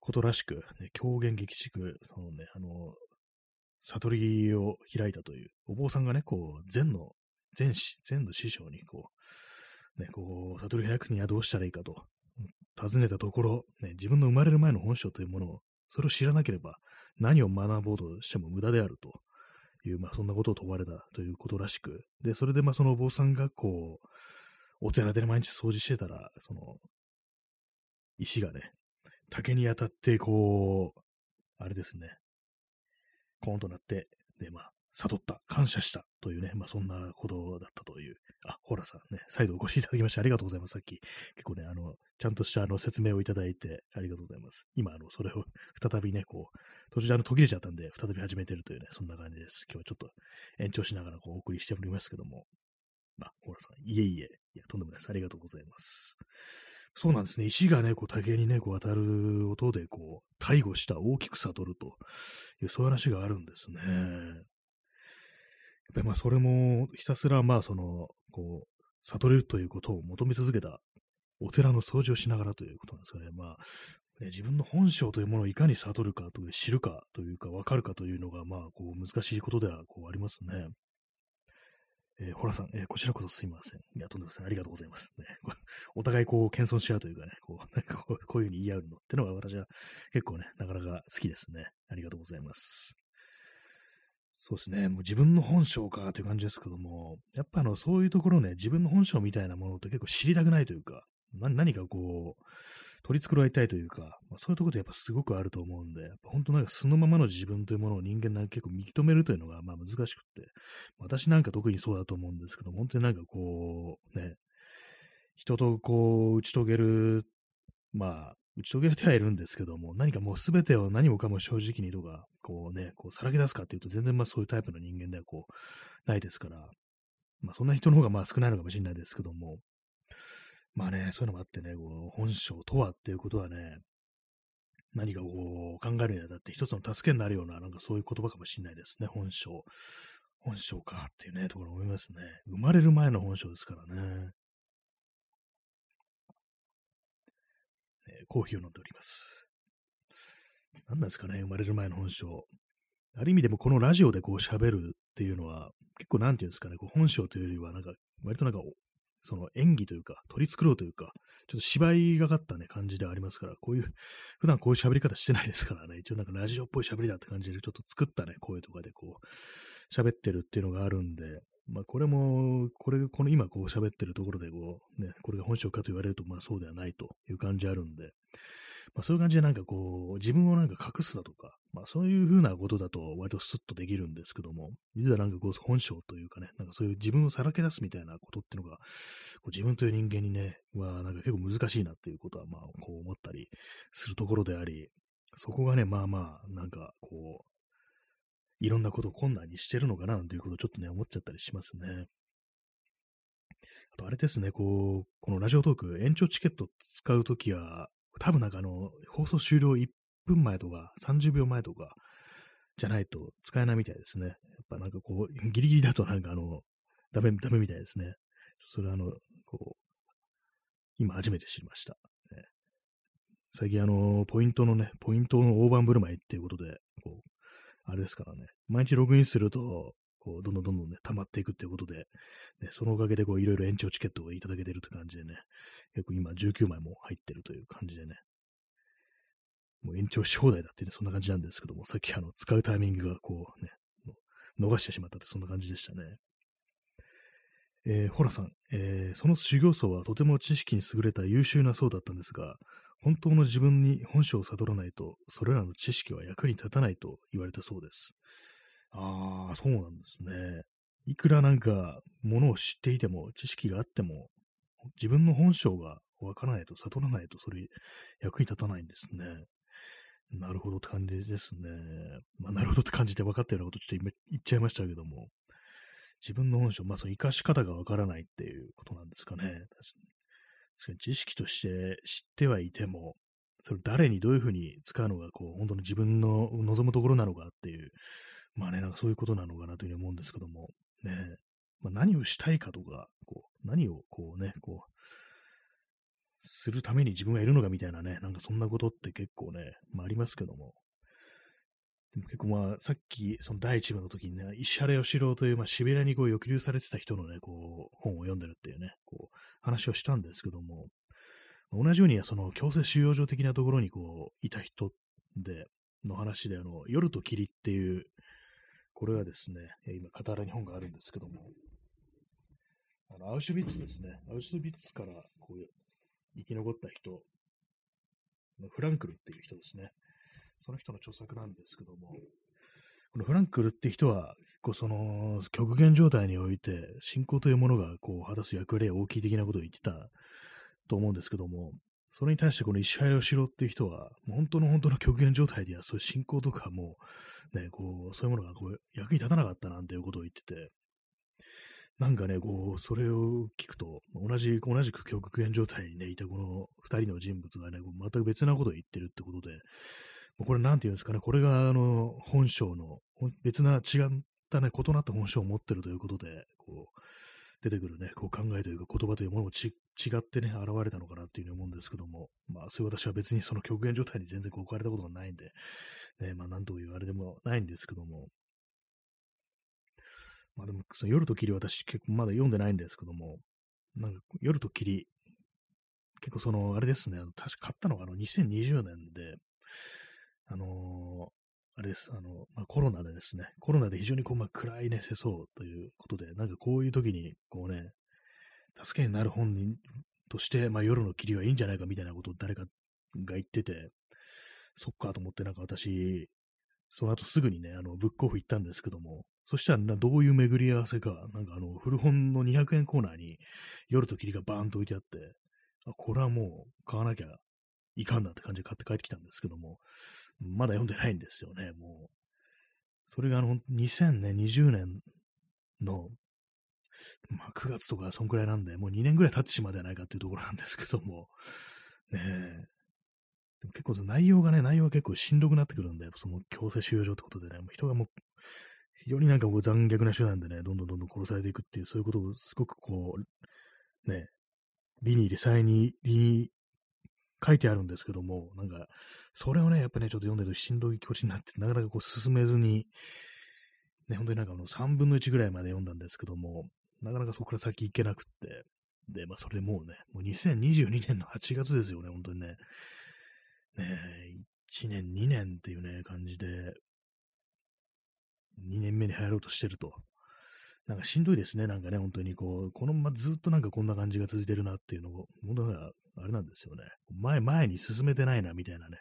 ことらしく、ね、狂言激粛、そのね、あの、悟りを開いたという、お坊さんがね、こう、禅の、禅師、禅の師匠に、こう、ね、こう、悟り開くにはどうしたらいいかと、尋ねたところ、ね、自分の生まれる前の本性というものを、それを知らなければ何を学ぼうとしても無駄であると。いう、まあ、そんなことを問われたということらしく、で、それで、まあ、そのお坊さんが、こう、お寺で毎日掃除してたら、その、石がね、竹に当たって、こう、あれですね、コーンとなって、で、まあ、悟った、感謝したというね、まあそんなことだったという。あ、ホーラさんね、再度お越しいただきましてありがとうございます。さっき、結構ね、あの、ちゃんとしたあの説明をいただいてありがとうございます。今、あの、それを再びね、こう、途中であの途切れちゃったんで、再び始めてるというね、そんな感じです。今日はちょっと延長しながらこうお送りしておりますけども。まあ、ホーラさん、いえいえ、いや、とんでもないです。ありがとうございます。そうなんですね。石がね、こう竹にね、こう当たる音で、こう、介護した大きく悟るという、そういう話があるんですね。っぱりまあそれもひたすらまあその、こう、悟れるということを求め続けたお寺の掃除をしながらということなんですかね。まあ、ね、自分の本性というものをいかに悟るかという知るかというか分かるかというのが、まあ、こう難しいことではこうありますね。えー、ホラさん、えー、こちらこそすいません。いや、とんでもない。ありがとうございます。ね、お互いこう、謙遜し合うというかね、こう、なんかこうこういうふうに言い合うのってのが私は結構ね、なかなか好きですね。ありがとうございます。そうですね。もう自分の本性かという感じですけども、やっぱあの、そういうところね、自分の本性みたいなものって結構知りたくないというか、何かこう、取り繕いたいというか、まあ、そういうところでやっぱすごくあると思うんで、本当なんか素のままの自分というものを人間なんか結構認めるというのがまあ難しくって、私なんか特にそうだと思うんですけど、本当になんかこう、ね、人とこう、打ち解ける、まあ、打ち解けてはいるんですけども、何かもう全てを何もかも正直にとか、こうね、こうさらけ出すかっていうと、全然まあそういうタイプの人間ではこう、ないですから、まあそんな人の方がまあ少ないのかもしれないですけども、まあね、そういうのもあってね、こう本性とはっていうことはね、何かこう考えるにあたって一つの助けになるような、なんかそういう言葉かもしれないですね、本性。本性かっていうね、ところ思いますね。生まれる前の本性ですからね。えー、コーヒーを飲んでおります。何なんですかね、生まれる前の本性。ある意味でもこのラジオでこう喋るっていうのは、結構なんていうんですかね、こう本性というよりは、なんか、割となんか、その演技というか、取り繕うというか、ちょっと芝居がかったね、感じでありますから、こういう、普段こういう喋り方してないですからね、一応なんかラジオっぽい喋りだって感じで、ちょっと作ったね、声とかでこう、喋ってるっていうのがあるんで、まあ、これも、これ、この今こう喋ってるところでこう、ね、これが本性かと言われると、まあそうではないという感じあるんで、まあそういう感じでなんかこう、自分をなんか隠すだとか、まあそういうふうなことだと割とスッとできるんですけども、実はなんかこう本性というかね、なんかそういう自分をさらけ出すみたいなことっていうのが、こう自分という人間にね、はなんか結構難しいなっていうことはまあこう思ったりするところであり、そこがね、まあまあ、なんかこう、いろんなことを困難にしてるのかなということをちょっとね、思っちゃったりしますね。あと、あれですね、こう、このラジオトーク、延長チケット使うときは、多分なんかあの、放送終了1分前とか30秒前とかじゃないと使えないみたいですね。やっぱなんかこう、ギリギリだとなんかあの、ダメ、ダメみたいですね。それはあの、こう、今初めて知りました。ね、最近あの、ポイントのね、ポイントの大盤振る舞いっていうことで、こう、あれですからね、毎日ログインすると、こう、どんどんどんどんね、溜まっていくっていうことで、ね、そのおかげで、こう、いろいろ延長チケットをいただけてるって感じでね、結構今19枚も入ってるという感じでね、もう延長し放題だってね、そんな感じなんですけども、さっきあの、使うタイミングがこうね、逃してしまったってそんな感じでしたね。えー、ホラさん、えー、その修行僧はとても知識に優れた優秀な僧だったんですが、本当の自分に本性を悟らないと、それらの知識は役に立たないと言われたそうです。ああ、そうなんですね。いくらなんか、ものを知っていても、知識があっても、自分の本性がわからないと、悟らないと、それ、役に立たないんですね。なるほどって感じですね。まあ、なるほどって感じで分かったようなことちょっと言っちゃいましたけども、自分の本性、まあ、その生かし方がわからないっていうことなんですかね。確かに知識として知ってはいても、それ誰にどういうふうに使うのが、こう、本当に自分の望むところなのかっていう、まあね、なんかそういうことなのかなというふうに思うんですけども、ね、まあ、何をしたいかとか、こう、何をこうね、こう、するために自分がいるのかみたいなね、なんかそんなことって結構ね、まあありますけども、でも結構まあ、さっき、その第一部の時にね、石原義郎という、まあ、シベリアにこう抑留されてた人のね、こう、本を読んでるっていうね、こう、話をしたんですけども、同じように、その、強制収容所的なところにこう、いた人で、の話で、あの、夜と霧っていう、これはですね、今、語らに本があるんですけども、あの、アウシュビッツですね、アウシュビッツからこう、生き残った人、フランクルっていう人ですね。その人の著作なんですけども、このフランクルって人は、結構その極限状態において、信仰というものがこう果たす役割が大きい的なことを言ってたと思うんですけども、それに対してこの石原義郎っていう人は、本当の本当の極限状態ではそういう信仰とかも、ね、こう、そういうものがこう役に立たなかったなんていうことを言ってて、なんかね、こう、それを聞くと、同じ、同じく極限状態にね、いたこの二人の人物がね、全く別なことを言ってるってことで、これなんていうんですかね、これがあの本性の別な違ったね、異なった本性を持ってるということで、こう、出てくるね、こう考えというか言葉というものも違ってね、現れたのかなっていうふうに思うんですけども、まあそういう私は別にその極限状態に全然置かれたことがないんで、ね、まあ何と言われてもないんですけども、まあでも、その夜と霧私結構まだ読んでないんですけども、なんか夜と霧、結構その、あれですね、確か買ったのがあの2020年で、あの、あれです、あの、まあ、コロナでですね、コロナで非常にこう、まあ、暗いね、世相ということで、なんかこういう時に、こうね、助けになる本人として、まあ、夜の霧はいいんじゃないかみたいなことを誰かが言ってて、そっかと思って、なんか私、その後すぐにね、あの、ブックオフ行ったんですけども、そしたらどういう巡り合わせか、なんかあの、古本の200円コーナーに夜と霧がバーンと置いてあって、あ、これはもう買わなきゃいかんなって感じで買って帰ってきたんですけども、まだ読んでないんですよね、もう。それがあの、2020年の、まあ、9月とかそんくらいなんで、もう2年ぐらい経ってしまうじゃないかっていうところなんですけども、ねえ。でも結構内容がね、内容が結構しんどくなってくるんで、その強制収容所ってことでね、もう人がもう、非常になんかこう残虐な手段でね、どんどんどんどん殺されていくっていう、そういうことをすごくこう、ね、理に理細に、理に書いてあるんですけども、なんか、それをね、やっぱね、ちょっと読んでるとしんどい気持ちになって、なかなかこう進めずに、ね、本当になんかあの3分の1ぐらいまで読んだんですけども、なかなかそこから先行けなくって、で、まあそれでもうね、もう2022年の8月ですよね、本当にね。ね1年、2年っていうね、感じで、2年目に入ろうとしてると。なんかしんどいですね、なんかね、本当にこう、このままずっとなんかこんな感じが続いてるなっていうのを、本当はあれなんですよね。前、前に進めてないな、みたいなね。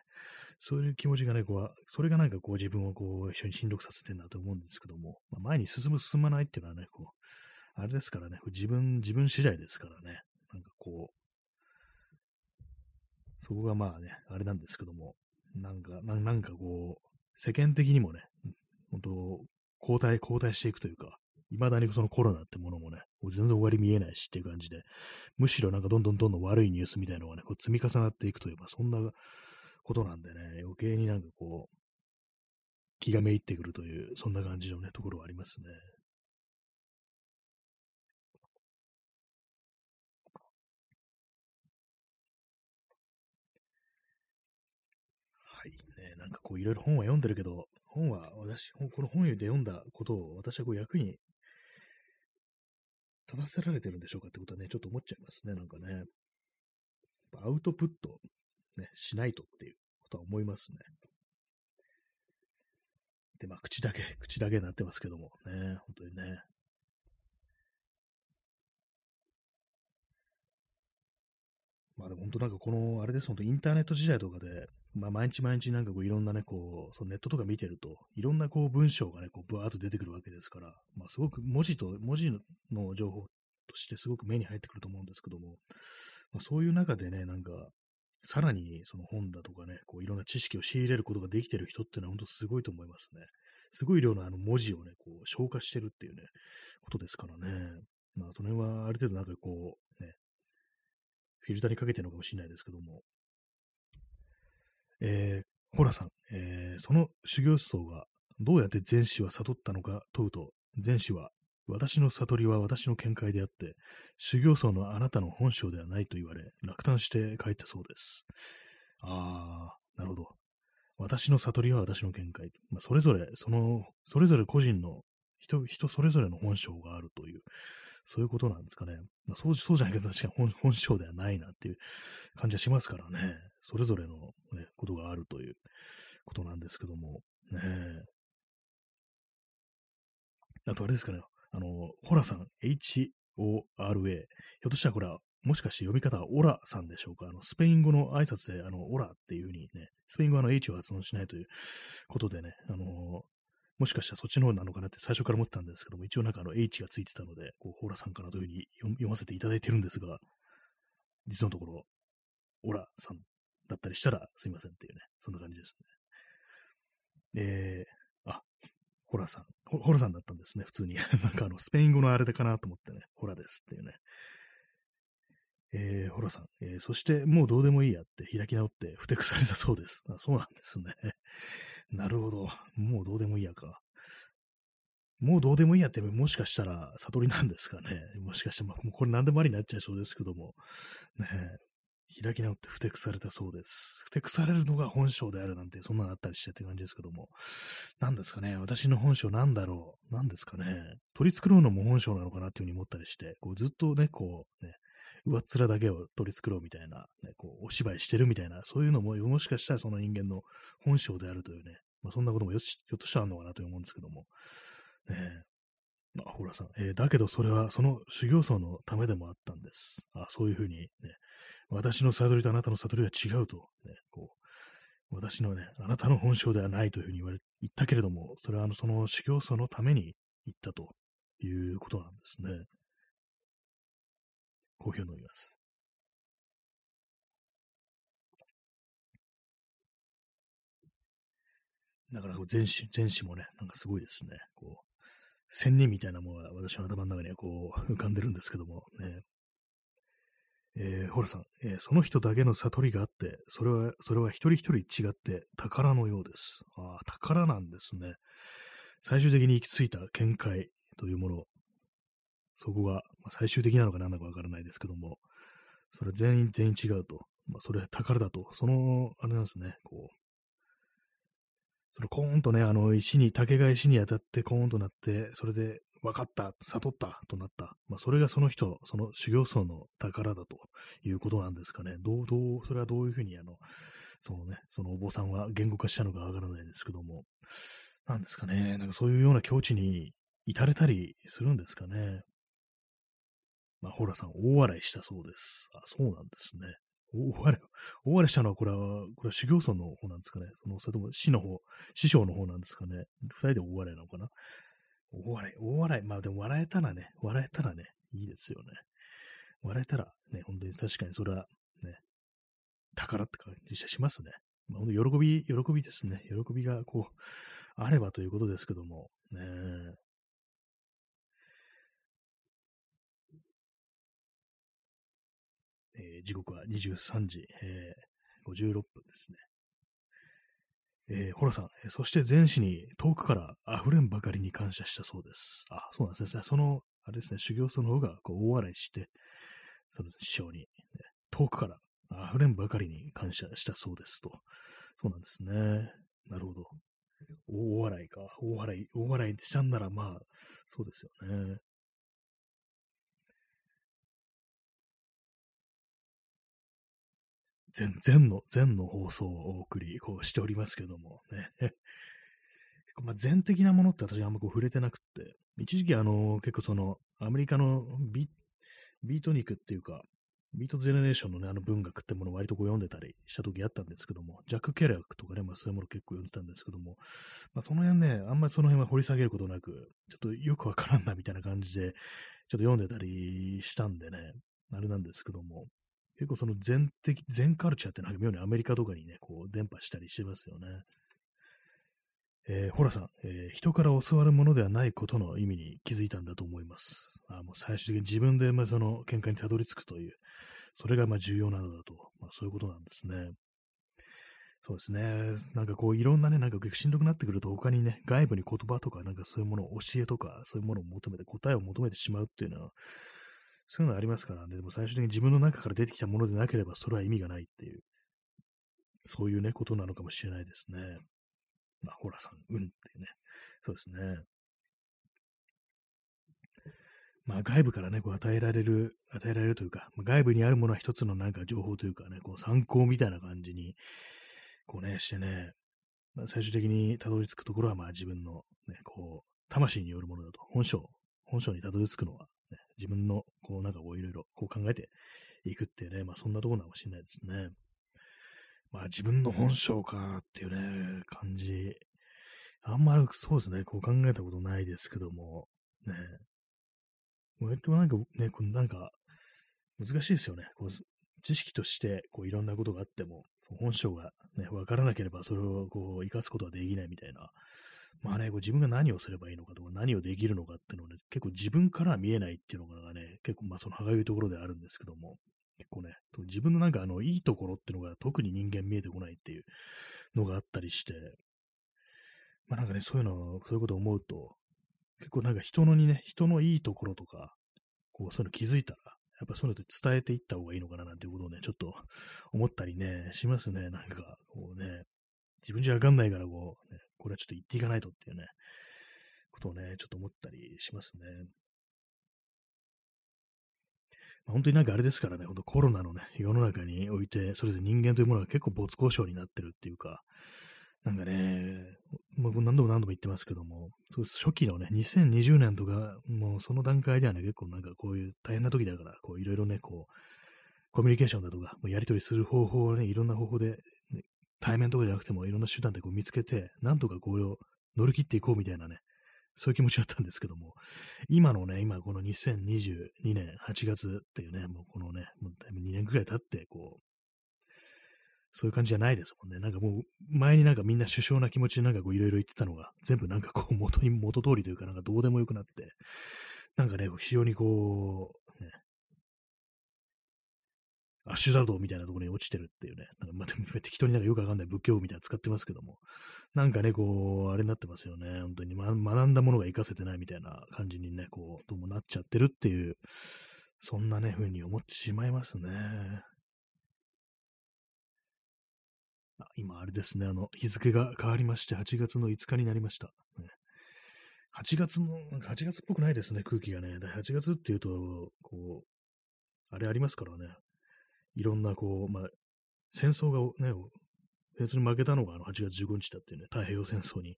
そういう気持ちがね、こう、それがなんかこう自分をこう、一緒にしんどくさせてるなと思うんですけども、まあ、前に進む、進まないっていうのはね、こう、あれですからね、自分、自分次第ですからね。なんかこう、そこがまあね、あれなんですけども、なんか、なんかこう、世間的にもね、本当交代、交代していくというか、未だにそのコロナってものもね、全然終わり見えないしっていう感じで、むしろなんかどんどんどんどん悪いニュースみたいなのがね、こう積み重なっていくという、まあそんなことなんでね、余計になんかこう、気がめいってくるという、そんな感じのね、ところはありますね。はい。ね、なんかこういろいろ本は読んでるけど、本は私、この本で読んだことを私はこう役に立たせられてるんでしょうかってことはね、ちょっと思っちゃいますね、なんかね。アウトプット、ね、しないとっていうことは思いますね。で、まあ、口だけ、口だけになってますけどもね、本当にね。まあでも本当なんかこの、あれです、本当インターネット時代とかで、まあ毎日毎日なんかこういろんなね、こう、そのネットとか見てると、いろんなこう文章がね、こうブワーっと出てくるわけですから、まあすごく文字と、文字の情報としてすごく目に入ってくると思うんですけども、まあ、そういう中でね、なんか、さらにその本だとかね、こういろんな知識を仕入れることができてる人っていうのは本当すごいと思いますね。すごい量のあの文字をね、こう消化してるっていうね、ことですからね。まあその辺はある程度なんかこう、ね、フィルターにかけてるのかもしれないですけども。えー、ホラさん、えー、その修行僧がどうやって禅師は悟ったのか問うと、禅師は私の悟りは私の見解であって、修行僧のあなたの本性ではないと言われ、落胆して帰ったそうです。あー、なるほど。私の悟りは私の見解。まあ、それぞれ、その、それぞれ個人の人、人それぞれの本性があるという、そういうことなんですかね。まあ、そうそうじゃないけど、確かに本本性ではないなっていう感じはしますからね。それぞれの、ね、ことがあるということなんですけども、ねあとあれですかね、あの、ホラさん、H-O-R-A。ひょっとしたらこれは、もしかして読み方はオラさんでしょうか？あの、スペイン語の挨拶で、あの、オラっていうふうにね、スペイン語はあの H を発音しないということでね、あの、もしかしたらそっちの方なのかなって最初から思ってたんですけども、一応なんかあの H がついてたので、こう、ホラさんかなというふうに読ませていただいてるんですが、実のところ、オラさんだったりしたらすいませんっていうね、そんな感じですね。えー、あ、ホラさん。ホラさんだったんですね、普通に。なんかあの、スペイン語のあれでかなと思ってね、ホラですっていうね。えー、ホラさん、えー、そしてもうどうでもいいやって開き直ってふてくされたそうです。あそうなんですね。なるほど。もうどうでもいいやか。もうどうでもいいやってもしかしたら悟りなんですかね。もしかして、まあ、もうこれ何でもありになっちゃいそうですけども。ね開き直ってふてくされたそうです。ふてくされるのが本性であるなんて、そんなのあったりしてって感じですけども。何ですかね私の本性なんだろう何ですかね取り繕うのも本性なのかなっていうふうに思ったりして、こうずっとね、こう、ね、上っ面だけを取り繕うみたいな、ね、こう、お芝居してるみたいな、そういうのも、もしかしたらその人間の本性であるというね、まあ、そんなこともよし、ひょっとしたらあるのかなと思うんですけども。ねまあ、ほらさん、えー、だけどそれはその修行僧のためでもあったんです。あそういうふうにね、私の悟りとあなたの悟りは違うと、ね、こう、私のね、あなたの本性ではないというふうに言われ、言ったけれども、それはあの、その修行僧のために言ったということなんですね。コーヒーを飲みます。だから、全史、全史もね、なんかすごいですね。こう、仙人みたいなものが私の頭の中にはこう、浮かんでるんですけども、ね。えー、ホラさん、えー、その人だけの悟りがあって、それは、それは一人一人違って宝のようです。ああ、宝なんですね。最終的に行き着いた見解というもの、そこが、まあ、最終的なのか何なのかわからないですけども、それ全員全員違うと。まあ、それ宝だと。その、あれなんですね、こう、そのコーンとね、あの石に、竹が石に当たってコーンとなって、それで分かった、悟ったとなった。まあ、それがその人、その修行僧の宝だということなんですかね。どう、どう、それはどういうふうに、あの、そのね、そのお坊さんは言語化したのかわからないですけども、なんですかね。なんかそういうような境地に至れたりするんですかね。まあ、ホラさん、大笑いしたそうです。あ、そうなんですね。大笑い、大笑いしたのは、これは、これは修行僧の方なんですかね。その、それとも師の方、師匠の方なんですかね。二人で大笑いなのかな。大笑い、大笑い。まあでも笑えたらね、笑えたらね、いいですよね。笑えたらね、本当に確かにそれはね、宝って感じしますね。まあ、本当喜び、喜びですね。喜びがこう、あればということですけども、ねえー、時刻は23時、えー、56分ですね。えー、ホラさん、そして前史に遠くから溢れんばかりに感謝したそうです。あ、そうなんですね。その、あれですね、修行僧の方がこう大笑いして、その師匠に、ね、遠くから溢れんばかりに感謝したそうですと。そうなんですね。なるほど。大笑いか。大笑い、大笑いしたんならまあ、そうですよね。全、全の、全の放送をお送り、こうしておりますけどもね。まあ、全的なものって私あんまこう触れてなくって、一時期あの、結構その、アメリカのビビート肉っていうか、ビートゼネレーションのね、あの文学ってものを割とこう読んでたりした時あったんですけども、ジャック・ケラーとかね、まあそういうもの結構読んでたんですけども、まあその辺ね、あんまりその辺は掘り下げることなく、ちょっとよくわからんなみたいな感じで、ちょっと読んでたりしたんでね、あれなんですけども、結構その全的、全カルチャーってなんか妙にアメリカとかにね、こう伝播したりしてますよね。えー、ホラさん、えー、人から教わるものではないことの意味に気づいたんだと思います。あもう最終的に自分でまあその見解にたどり着くという、それがまあ重要なのだと、まあ、そういうことなんですね。そうですね。なんかこういろんなね、なんかしんどくなってくると他にね、外部に言葉とかなんかそういうものを教えとかそういうものを求めて答えを求めてしまうっていうのは、そういうのありますからね。でも最終的に自分の中から出てきたものでなければそれは意味がないっていう、そういうね、ことなのかもしれないですね。まあ、ホラさん、うんっていうね。そうですね。まあ、外部からね、こう与えられる、与えられるというか、まあ、外部にあるものは一つのなんか情報というかね、こう参考みたいな感じに、こうね、してね、まあ、最終的にたどり着くところは、まあ自分のね、こう、魂によるものだと、本性、本性にたどり着くのは、自分の、こう、なんかこう、いろいろ、こう考えていくっていうね、まあそんなところかもしれないですね。まあ自分の本性かっていうね、感じ。あんまりそうですね、こう考えたことないですけども、ね。割となんかね、こなんか難しいですよね。こう知識としてこういろんなことがあっても、その本性がね、わからなければそれをこう生かすことはできないみたいな。まあね、こう自分が何をすればいいのかとか何をできるのかっていうのはね、結構自分からは見えないっていうのがね、結構まあその歯がゆいところであるんですけども、結構ね、自分のなんかあの、いいところっていうのが特に人間見えてこないっていうのがあったりして、まあなんかね、そういうの、そういうことを思うと、結構なんか人のにね、人のいいところとか、こう、そういうの気づいたら、やっぱそういうのって伝えていった方がいいのかななんていうことをね、ちょっと 思ったりね、しますね。なんか、こうね、自分じゃわかんないからこう、ね、これはちょっと言っていかないとっていうね、ことをね、ちょっと思ったりしますね。ま本当になんかあれですからね、本当コロナのね、世の中において、それぞれ人間というものが結構没交渉になってるっていうか、なんかね、もう何度も何度も言ってますけども、そう初期のね、2020年とか、もうその段階ではね、結構なんかこういう大変な時だから、こういろいろね、こう、コミュニケーションだとか、やり取りする方法をね、いろんな方法で、対面とかじゃなくてもいろんな手段でこう見つけて、なんとかこれを乗り切っていこうみたいなね、そういう気持ちだったんですけども、今のね、今この2022年8月っていうね、もうこのね、もうだいぶ2年くらい経って、こう、そういう感じじゃないですもんね。なんかもう、前になんかみんな首相な気持ちでなんかこういろいろ言ってたのが、全部なんかこう元に元通りというかなんかどうでもよくなって、なんかね、非常にこう、アシュラドみたいなところに落ちてるっていうね、なんかまた適当になんかよくわかんない仏教みたいな使ってますけども、なんかね、こう、あれになってますよね。本当に、ま、学んだものが活かせてないみたいな感じにね、こう、どうもなっちゃってるっていう、そんなね、風に思ってしまいますね。あ今、あれですね、あの、日付が変わりまして、8月の5日になりました。8月の、なんか8月っぽくないですね、空気がね。8月っていうと、こう、あれありますからね。いろんな、こう、まあ、戦争がね、戦争に負けたのがあの8月15日だっていうね、太平洋戦争に。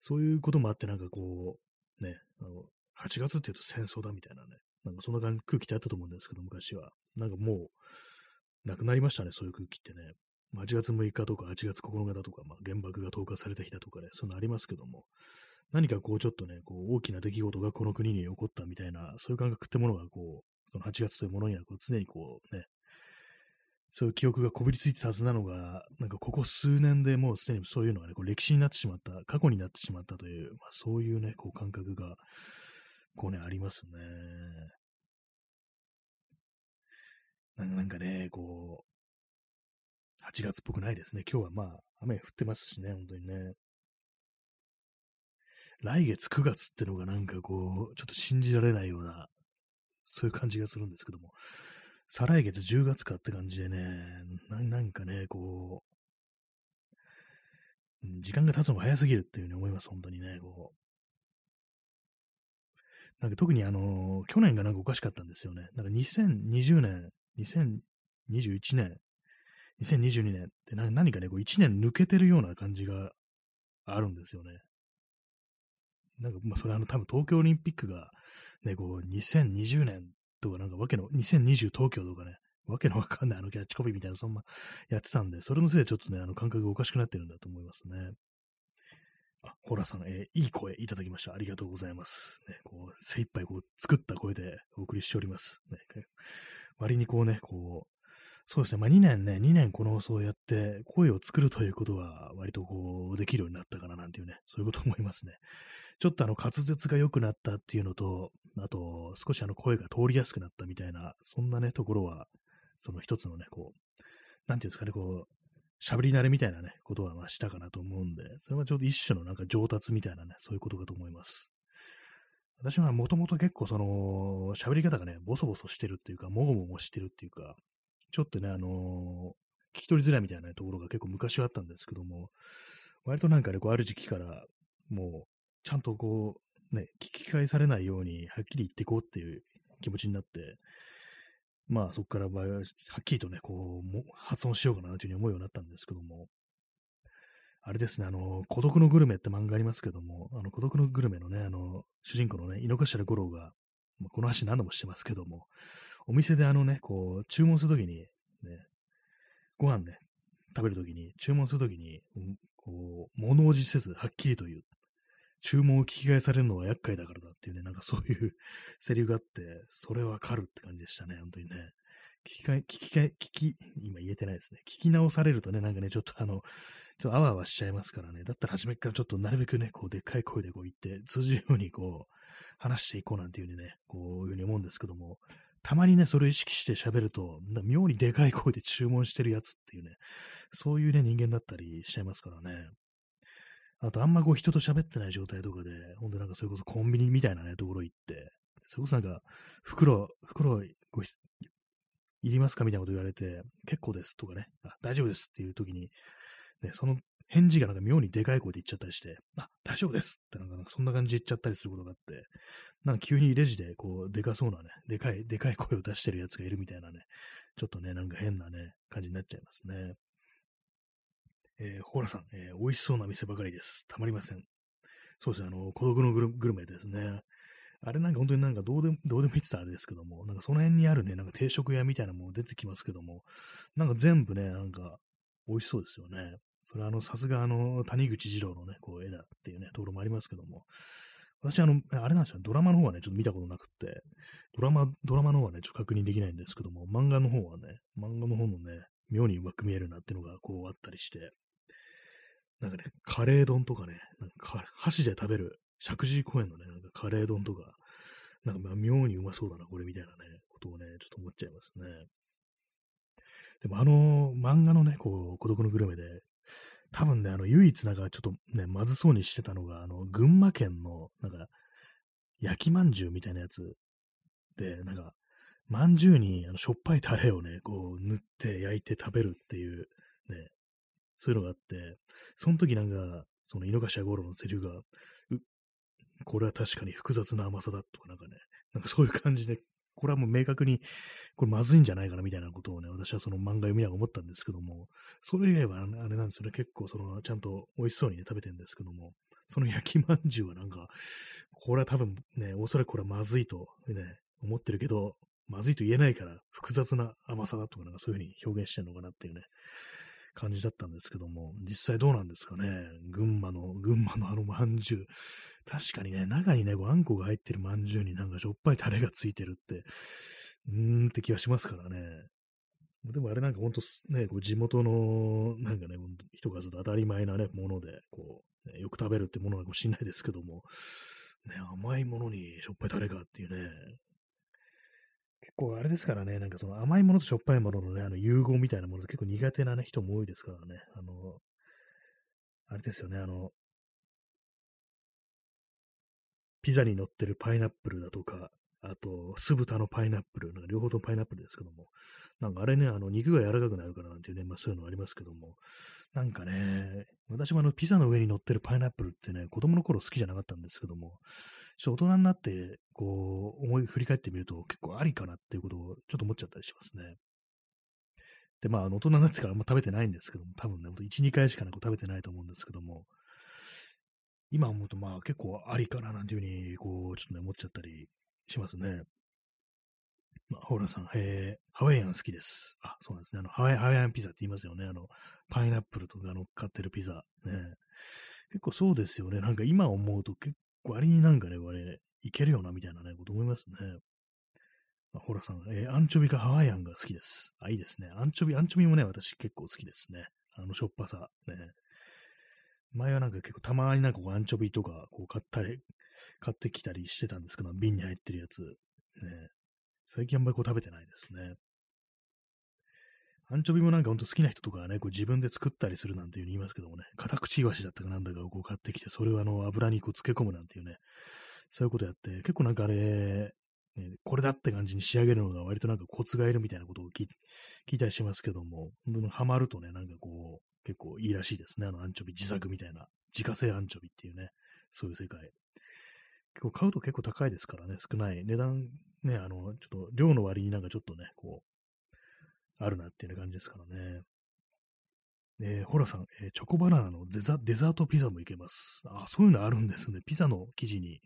そういうこともあって、なんかこう、ね、あの、8月って言うと戦争だみたいなね、なんかそんな空気ってあったと思うんですけど、昔は。なんかもう、なくなりましたね、そういう空気ってね。8月6日とか8月9日だとか、まあ、原爆が投下された日だとかね、そんなありますけども、何かこうちょっとね、こう大きな出来事がこの国に起こったみたいな、そういう感覚ってものがこう、その8月というものにはこう常にこうね、そういう記憶がこびりついてたはずなのが、なんかここ数年でもうすでにそういうのがね、こう歴史になってしまった、過去になってしまったという、まあ、そういうね、こう感覚が、こうね、ありますね。なんかね、こう、8月っぽくないですね。今日はまあ、雨降ってますしね、本当にね。来月9月ってのがなんかこう、ちょっと信じられないような、そういう感じがするんですけども、再来月10月かって感じでね、なんかね、こう、時間が経つのが早すぎるっていうふうに思います、本当にね、こう。なんか特にあの、去年がなんかおかしかったんですよね。なんか2020年、2021年、2022年って何かね、こう1年抜けてるような感じがあるんですよね。なんか、まあ、それあの、多分東京オリンピックが、ね、こう、2020年とかなんかわけの、2020東京とかね、わけのわかんないあのキャッチコピーみたいな、そんなやってたんで、それのせいでちょっとね、あの感覚がおかしくなってるんだと思いますね。あ、ホラーさん、えー、いい声いただきました。ありがとうございます。ね、こう、精一杯こう、作った声でお送りしております。ね、割にこうね、こう、そうですね、まあ2年ね、2年この放送をやって、声を作るということは、割とこう、できるようになったかななんていうね、そういうこと思いますね。ちょっとあの滑舌が良くなったっていうのと、あと少しあの声が通りやすくなったみたいな、そんなね、ところは、その一つのね、こう、なんていうんですかね、こう、喋り慣れみたいなね、ことはまあしたかなと思うんで、それはちょうど一種のなんか上達みたいなね、そういうことかと思います。私はもともと結構その、喋り方がね、ボソボソしてるっていうか、もごもごしてるっていうか、ちょっとね、あのー、聞き取りづらいみたいな、ところが結構昔はあったんですけども、割となんかね、こうある時期から、もう、ちゃんとこう、ね、聞き返されないように、はっきり言っていこうっていう気持ちになって、まあそこから場合は、はっきりとね、こう、も発音しようかなというふうに思うようになったんですけども、あれですね、あの、孤独のグルメって漫画ありますけども、あの、孤独のグルメのね、あの、主人公のね、井の頭五郎が、まあ、この話何度もしてますけども、お店であのね、こう、注文するときに、ね、ご飯ね、食べるときに、注文するときに、こう、物おじせず、はっきりと言う。注文を聞き返されるのは厄介だからだっていうね、なんかそういう セリフがあって、それわかるって感じでしたね、本当にね。聞き返、聞き返、聞き、今言えてないですね。聞き直されるとね、なんかね、ちょっとあの、ちょっとあわあわしちゃいますからね。だったら初めからちょっとなるべくね、こう、でっかい声でこう言って、通じるようにこう、話していこうなんていうふうにね、こういうふうに思うんですけども、たまにね、それを意識して喋ると、妙にでかい声で注文してるやつっていうね、そういうね、人間だったりしちゃいますからね。あと、あんまこう人と喋ってない状態とかで、ほんとなんかそれこそコンビニみたいなね、ところ行って、それこそなんか、袋、袋、ごいりますかみたいなこと言われて、結構ですとかね、あ大丈夫ですっていう時に、ね、その返事がなんか妙にでかい声で言っちゃったりして、あ、大丈夫ですってなんかそんな感じで言っちゃったりすることがあって、なんか急にレジでこう、でかそうなね、でかい、でかい声を出してるやつがいるみたいなね、ちょっとね、なんか変なね、感じになっちゃいますね。えー、ホラさん、えー、美味しそうな店ばかりです。たまりません。そうですね、あの、孤独のグルメですね。あれなんか本当になんかどうでも、どうでもいいって言ったらあれですけども、なんかその辺にあるね、なんか定食屋みたいなもの出てきますけども、なんか全部ね、なんか美味しそうですよね。それはあの、さすがあの、谷口二郎のね、こう絵だっていうね、ところもありますけども、私あの、あれなんですよ、ドラマの方はね、ちょっと見たことなくって、ドラマ、ドラマの方はね、ちょっと確認できないんですけども、漫画の方はね、漫画の方のね、妙にうまく見えるなっていうのがこうあったりして、なんかね、カレー丼とかね、なんか箸で食べる、石神井公園のね、なんかカレー丼とか、なんか妙にうまそうだな、これみたいなね、ことをね、ちょっと思っちゃいますね。でもあの漫画のね、こう、孤独のグルメで、多分ね、あの、唯一なんかちょっとね、まずそうにしてたのが、あの、群馬県の、なんか、焼きまんじゅうみたいなやつで、なんか、まんじゅうにあのしょっぱいタレをね、こう塗って焼いて食べるっていう、ね、そういうのがあって、その時なんか、その井の頭五郎のセリフが、これは確かに複雑な甘さだとかなんかね、なんかそういう感じで、これはもう明確に、これまずいんじゃないかなみたいなことをね、私はその漫画読みながら思ったんですけども、それ以外はあれなんですよね、結構その、ちゃんと美味しそうにね、食べてるんですけども、その焼きまんじゅうはなんか、これは多分ね、おそらくこれはまずいとね、思ってるけど、まずいと言えないから複雑な甘さだとかなんかそういうふうに表現してるのかなっていうね、感じだったんですけども、実際どうなんですかね。群馬の、群馬のあのまんじゅう。確かにね、中にね、あんこが入ってるまんじゅうになんかしょっぱいタレがついてるって、うーんって気がしますからね。でもあれなんかほんとね、こう地元の、なんかね、人がずっと当たり前なね、もので、こう、ね、よく食べるってものかもしれないですけども、ね、甘いものにしょっぱいタレがっていうね、結構あれですからね、なんかその甘いものとしょっぱいもののね、あの融合みたいなもの結構苦手な、ね、人も多いですからね。あの、あれですよね、あの、ピザに乗ってるパイナップルだとか、あと、酢豚のパイナップル、なんか両方ともパイナップルですけども、なんかあれね、あの肉が柔らかくなるからなんていうね、まあそういうのありますけども、なんかね、私もあのピザの上に乗ってるパイナップルってね、子供の頃好きじゃなかったんですけども、ちょっと大人になって、こう、思い振り返ってみると結構ありかなっていうことをちょっと思っちゃったりしますね。で、まあ、あの大人になってからあんま食べてないんですけども、多分ね、ほんと1、2回しかなんか食べてないと思うんですけども、今思うとまあ結構ありかななんていうふうに、こう、ちょっとね、思っちゃったりしますね。まあ、ホーラさん、えー、ハワイアン好きです。あ、そうなんですね。あのハワイハワイアンピザって言いますよね。あの、パイナップルとか乗っかってるピザ。ね。結構そうですよね。なんか今思うと結割になんかね、れ、いけるよな、みたいなね、こと思いますね。まあ、ホラさん、えー、アンチョビかハワイアンが好きです。あ、いいですね。アンチョビ、アンチョビもね、私結構好きですね。あの、しょっぱさ。ね。前はなんか結構たまになんかこうアンチョビとかこう買ったり、買ってきたりしてたんですけど、瓶に入ってるやつ。ね。最近あんまりこう食べてないですね。アンチョビもなんかほんと好きな人とかはね、こう自分で作ったりするなんていうふうに言いますけどもね、片口イワシだったかなんだかをこう買ってきて、それをあの油にこう漬け込むなんていうね、そういうことやって、結構なんかあれ、ね、これだって感じに仕上げるのが割となんかコツがいるみたいなことを聞いたりしますけども、ハマるとね、なんかこう、結構いいらしいですね。あのアンチョビ自作みたいな、自家製アンチョビっていうね、そういう世界。結構買うと結構高いですからね、少ない値段ね、あの、ちょっと量の割になんかちょっとね、こう、あるなっていう感じですからね。えー、ホラさん、えー、チョコバナナのデザデザートピザもいけます。あ、そういうのあるんですね。ピザの生地に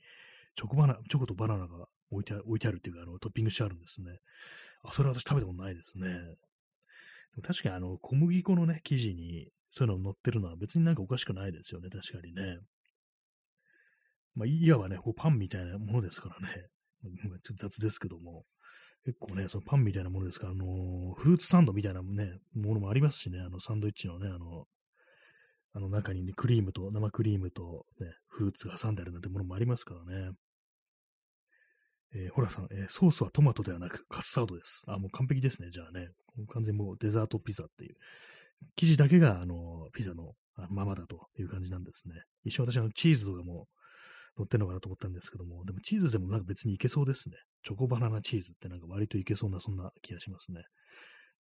チョコバナ、チョコとバナナが置いて置いてあるっていうか、あの、トッピングしてあるんですね。あ、それは私食べたことないですね。でも確かにあの、小麦粉のね、生地にそういうの乗ってるのは別になんかおかしくないですよね。確かにね。まあ、いわばね、こうパンみたいなものですからね。ちょっと雑ですけども、結構ね、そのパンみたいなものですから、あの、フルーツサンドみたいなね、ものもありますしね、あのサンドイッチのね、あの、あの中にね、クリームと、生クリームと、ね、フルーツが挟んであるなんてものもありますからね。えー、ホラさん、えー、ソースはトマトではなくカスタードです。あ、もう完璧ですね。じゃあね。完全にもうデザートピザっていう。生地だけが、あの、ピザのままだという感じなんですね。一瞬私、あの、チーズとかも乗ってるのかなと思ったんですけども、でもチーズでもなんか別にいけそうですね。チョコバナナチーズってなんか割といけそうな、そんな気がしますね。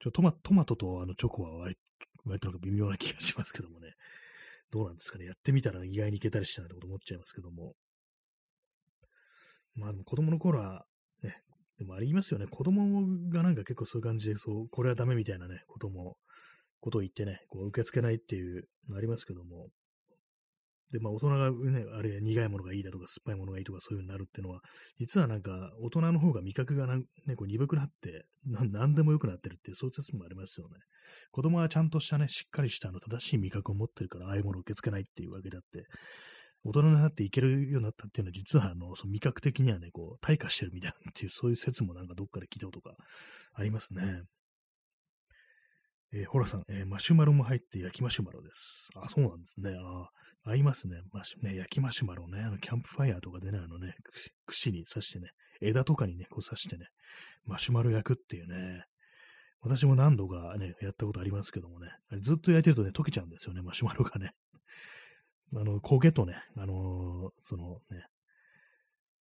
ちょトマトマトとあのチョコは割割となんか微妙な気がしますけどもね。どうなんですかね。やってみたら意外にいけたりしたなってこと思っちゃいますけども。まあでも子供の頃は、ね、でもありますよね。子供がなんか結構そういう感じで、そう、これはダメみたいなね、ことも、ことを言ってね、こう受け付けないっていうのありますけども、で、まあ大人がね、あれ苦いものがいいだとか酸っぱいものがいいとかそういう風になるっていうのは、実はなんか大人の方が味覚がね、こう鈍くなってな、何でも良くなってるっていうそういう説もありますよね。子供はちゃんとしたね、しっかりしたあの正しい味覚を持ってるから、ああいうものを受け付けないっていうわけだって、大人になっていけるようになったっていうのは、実はあの、その味覚的にはね、こう、退化してるみたいなっていう、そういう説もなんかどっかで聞いたことがありますね。えー、ホラさん、えー、マシュマロも入って焼きマシュマロです。あ、そうなんですね。あ合いますね。マシね、焼きマシュマロね。あの、キャンプファイヤーとかでね、あのね、串に刺してね、枝とかにね、こう刺してね、マシュマロ焼くっていうね。私も何度かね、やったことありますけどもね、あれずっと焼いてるとね、溶けちゃうんですよね、マシュマロがね。あの、焦げとね、あのー、そのね、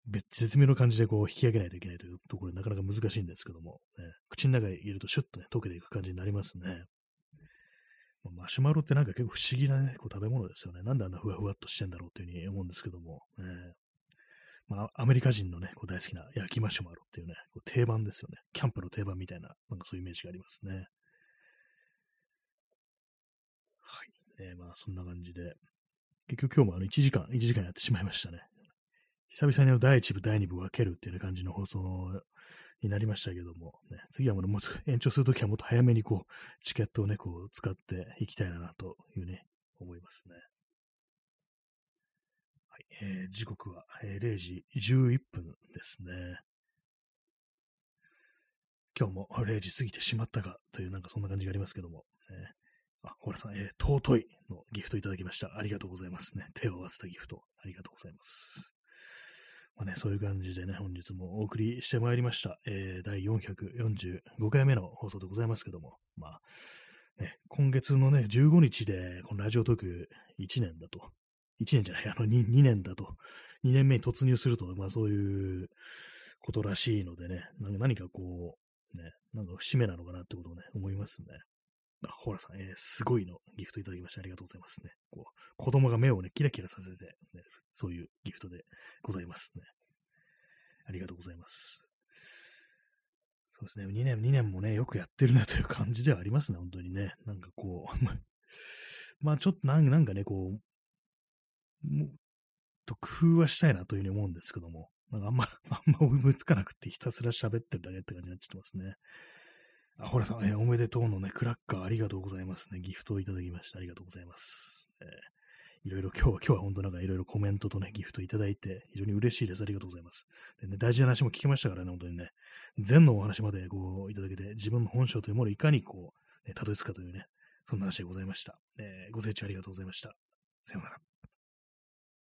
絶妙な感じでこう引き上げないといけないというところでなかなか難しいんですけども、ね、口の中に入れるとシュッとね、溶けていく感じになりますね。マシュマロってなんか結構不思議なね、こう食べ物ですよね。なんであんなふわふわっとしてんだろうっていうふうに思うんですけども、ね、まあ、アメリカ人のね、こう大好きな焼きマシュマロっていうね、こう定番ですよね。キャンプの定番みたいな、なんかそういうイメージがありますね。はい。ね、まあそんな感じで、結局今日もあの1時間、1時間やってしまいましたね。久々にの第1部、第2部分けるっていう、感じの放送になりましたけども、ね、次はもうもう延長するときはもっと早めにこう、チケットをね、こう、使っていきたいなというね、思いますね。はい、えー、時刻は、えー、0時11分ですね。今日も0時過ぎてしまったかという、なんかそんな感じがありますけども、ね、あ、ホラさん、えー、尊いのギフトいただきました。ありがとうございますね。手を合わせたギフト、ありがとうございます。まあね、そういう感じでね、本日もお送りしてまいりました。えー、第445回目の放送でございますけども、まあ、ね、今月のね、15日で、このラジオトーク1年だと、1年じゃない、あの 2, 2年だと、2年目に突入すると、まあそういうことらしいのでね、何かこう、ね、なんか節目なのかなってことをね、思いますね。あ、ホラさん、えー、すごいのギフトいただきましてありがとうございますね。こう子供が目をね、キラキラさせて、ね、そういうギフトでございますね。ありがとうございます。そうですね、2年、2年もね、よくやってるなという感じではありますね、本当にね。なんかこう、まあちょっとなんなんかね、こう、もっと工夫はしたいなというふうに思うんですけども、なんかあんま、あんま思いつかなくてひたすら喋ってるだけって感じになっちゃってますね。あ、ほらさん、えー、おめでとうのね、クラッカーありがとうございますね。ギフトをいただきました。ありがとうございます。えー、いろいろ今日は、今日は本当なんかいろいろコメントとね、ギフトいただいて、非常に嬉しいです。ありがとうございます。でね、大事な話も聞きましたからね、本当にね、善のお話までこう、いただけて、自分の本性というものをいかにこう、ね、たどり着くかというね、そんな話でございました。えー、ご清聴ありがとうございました。さようなら。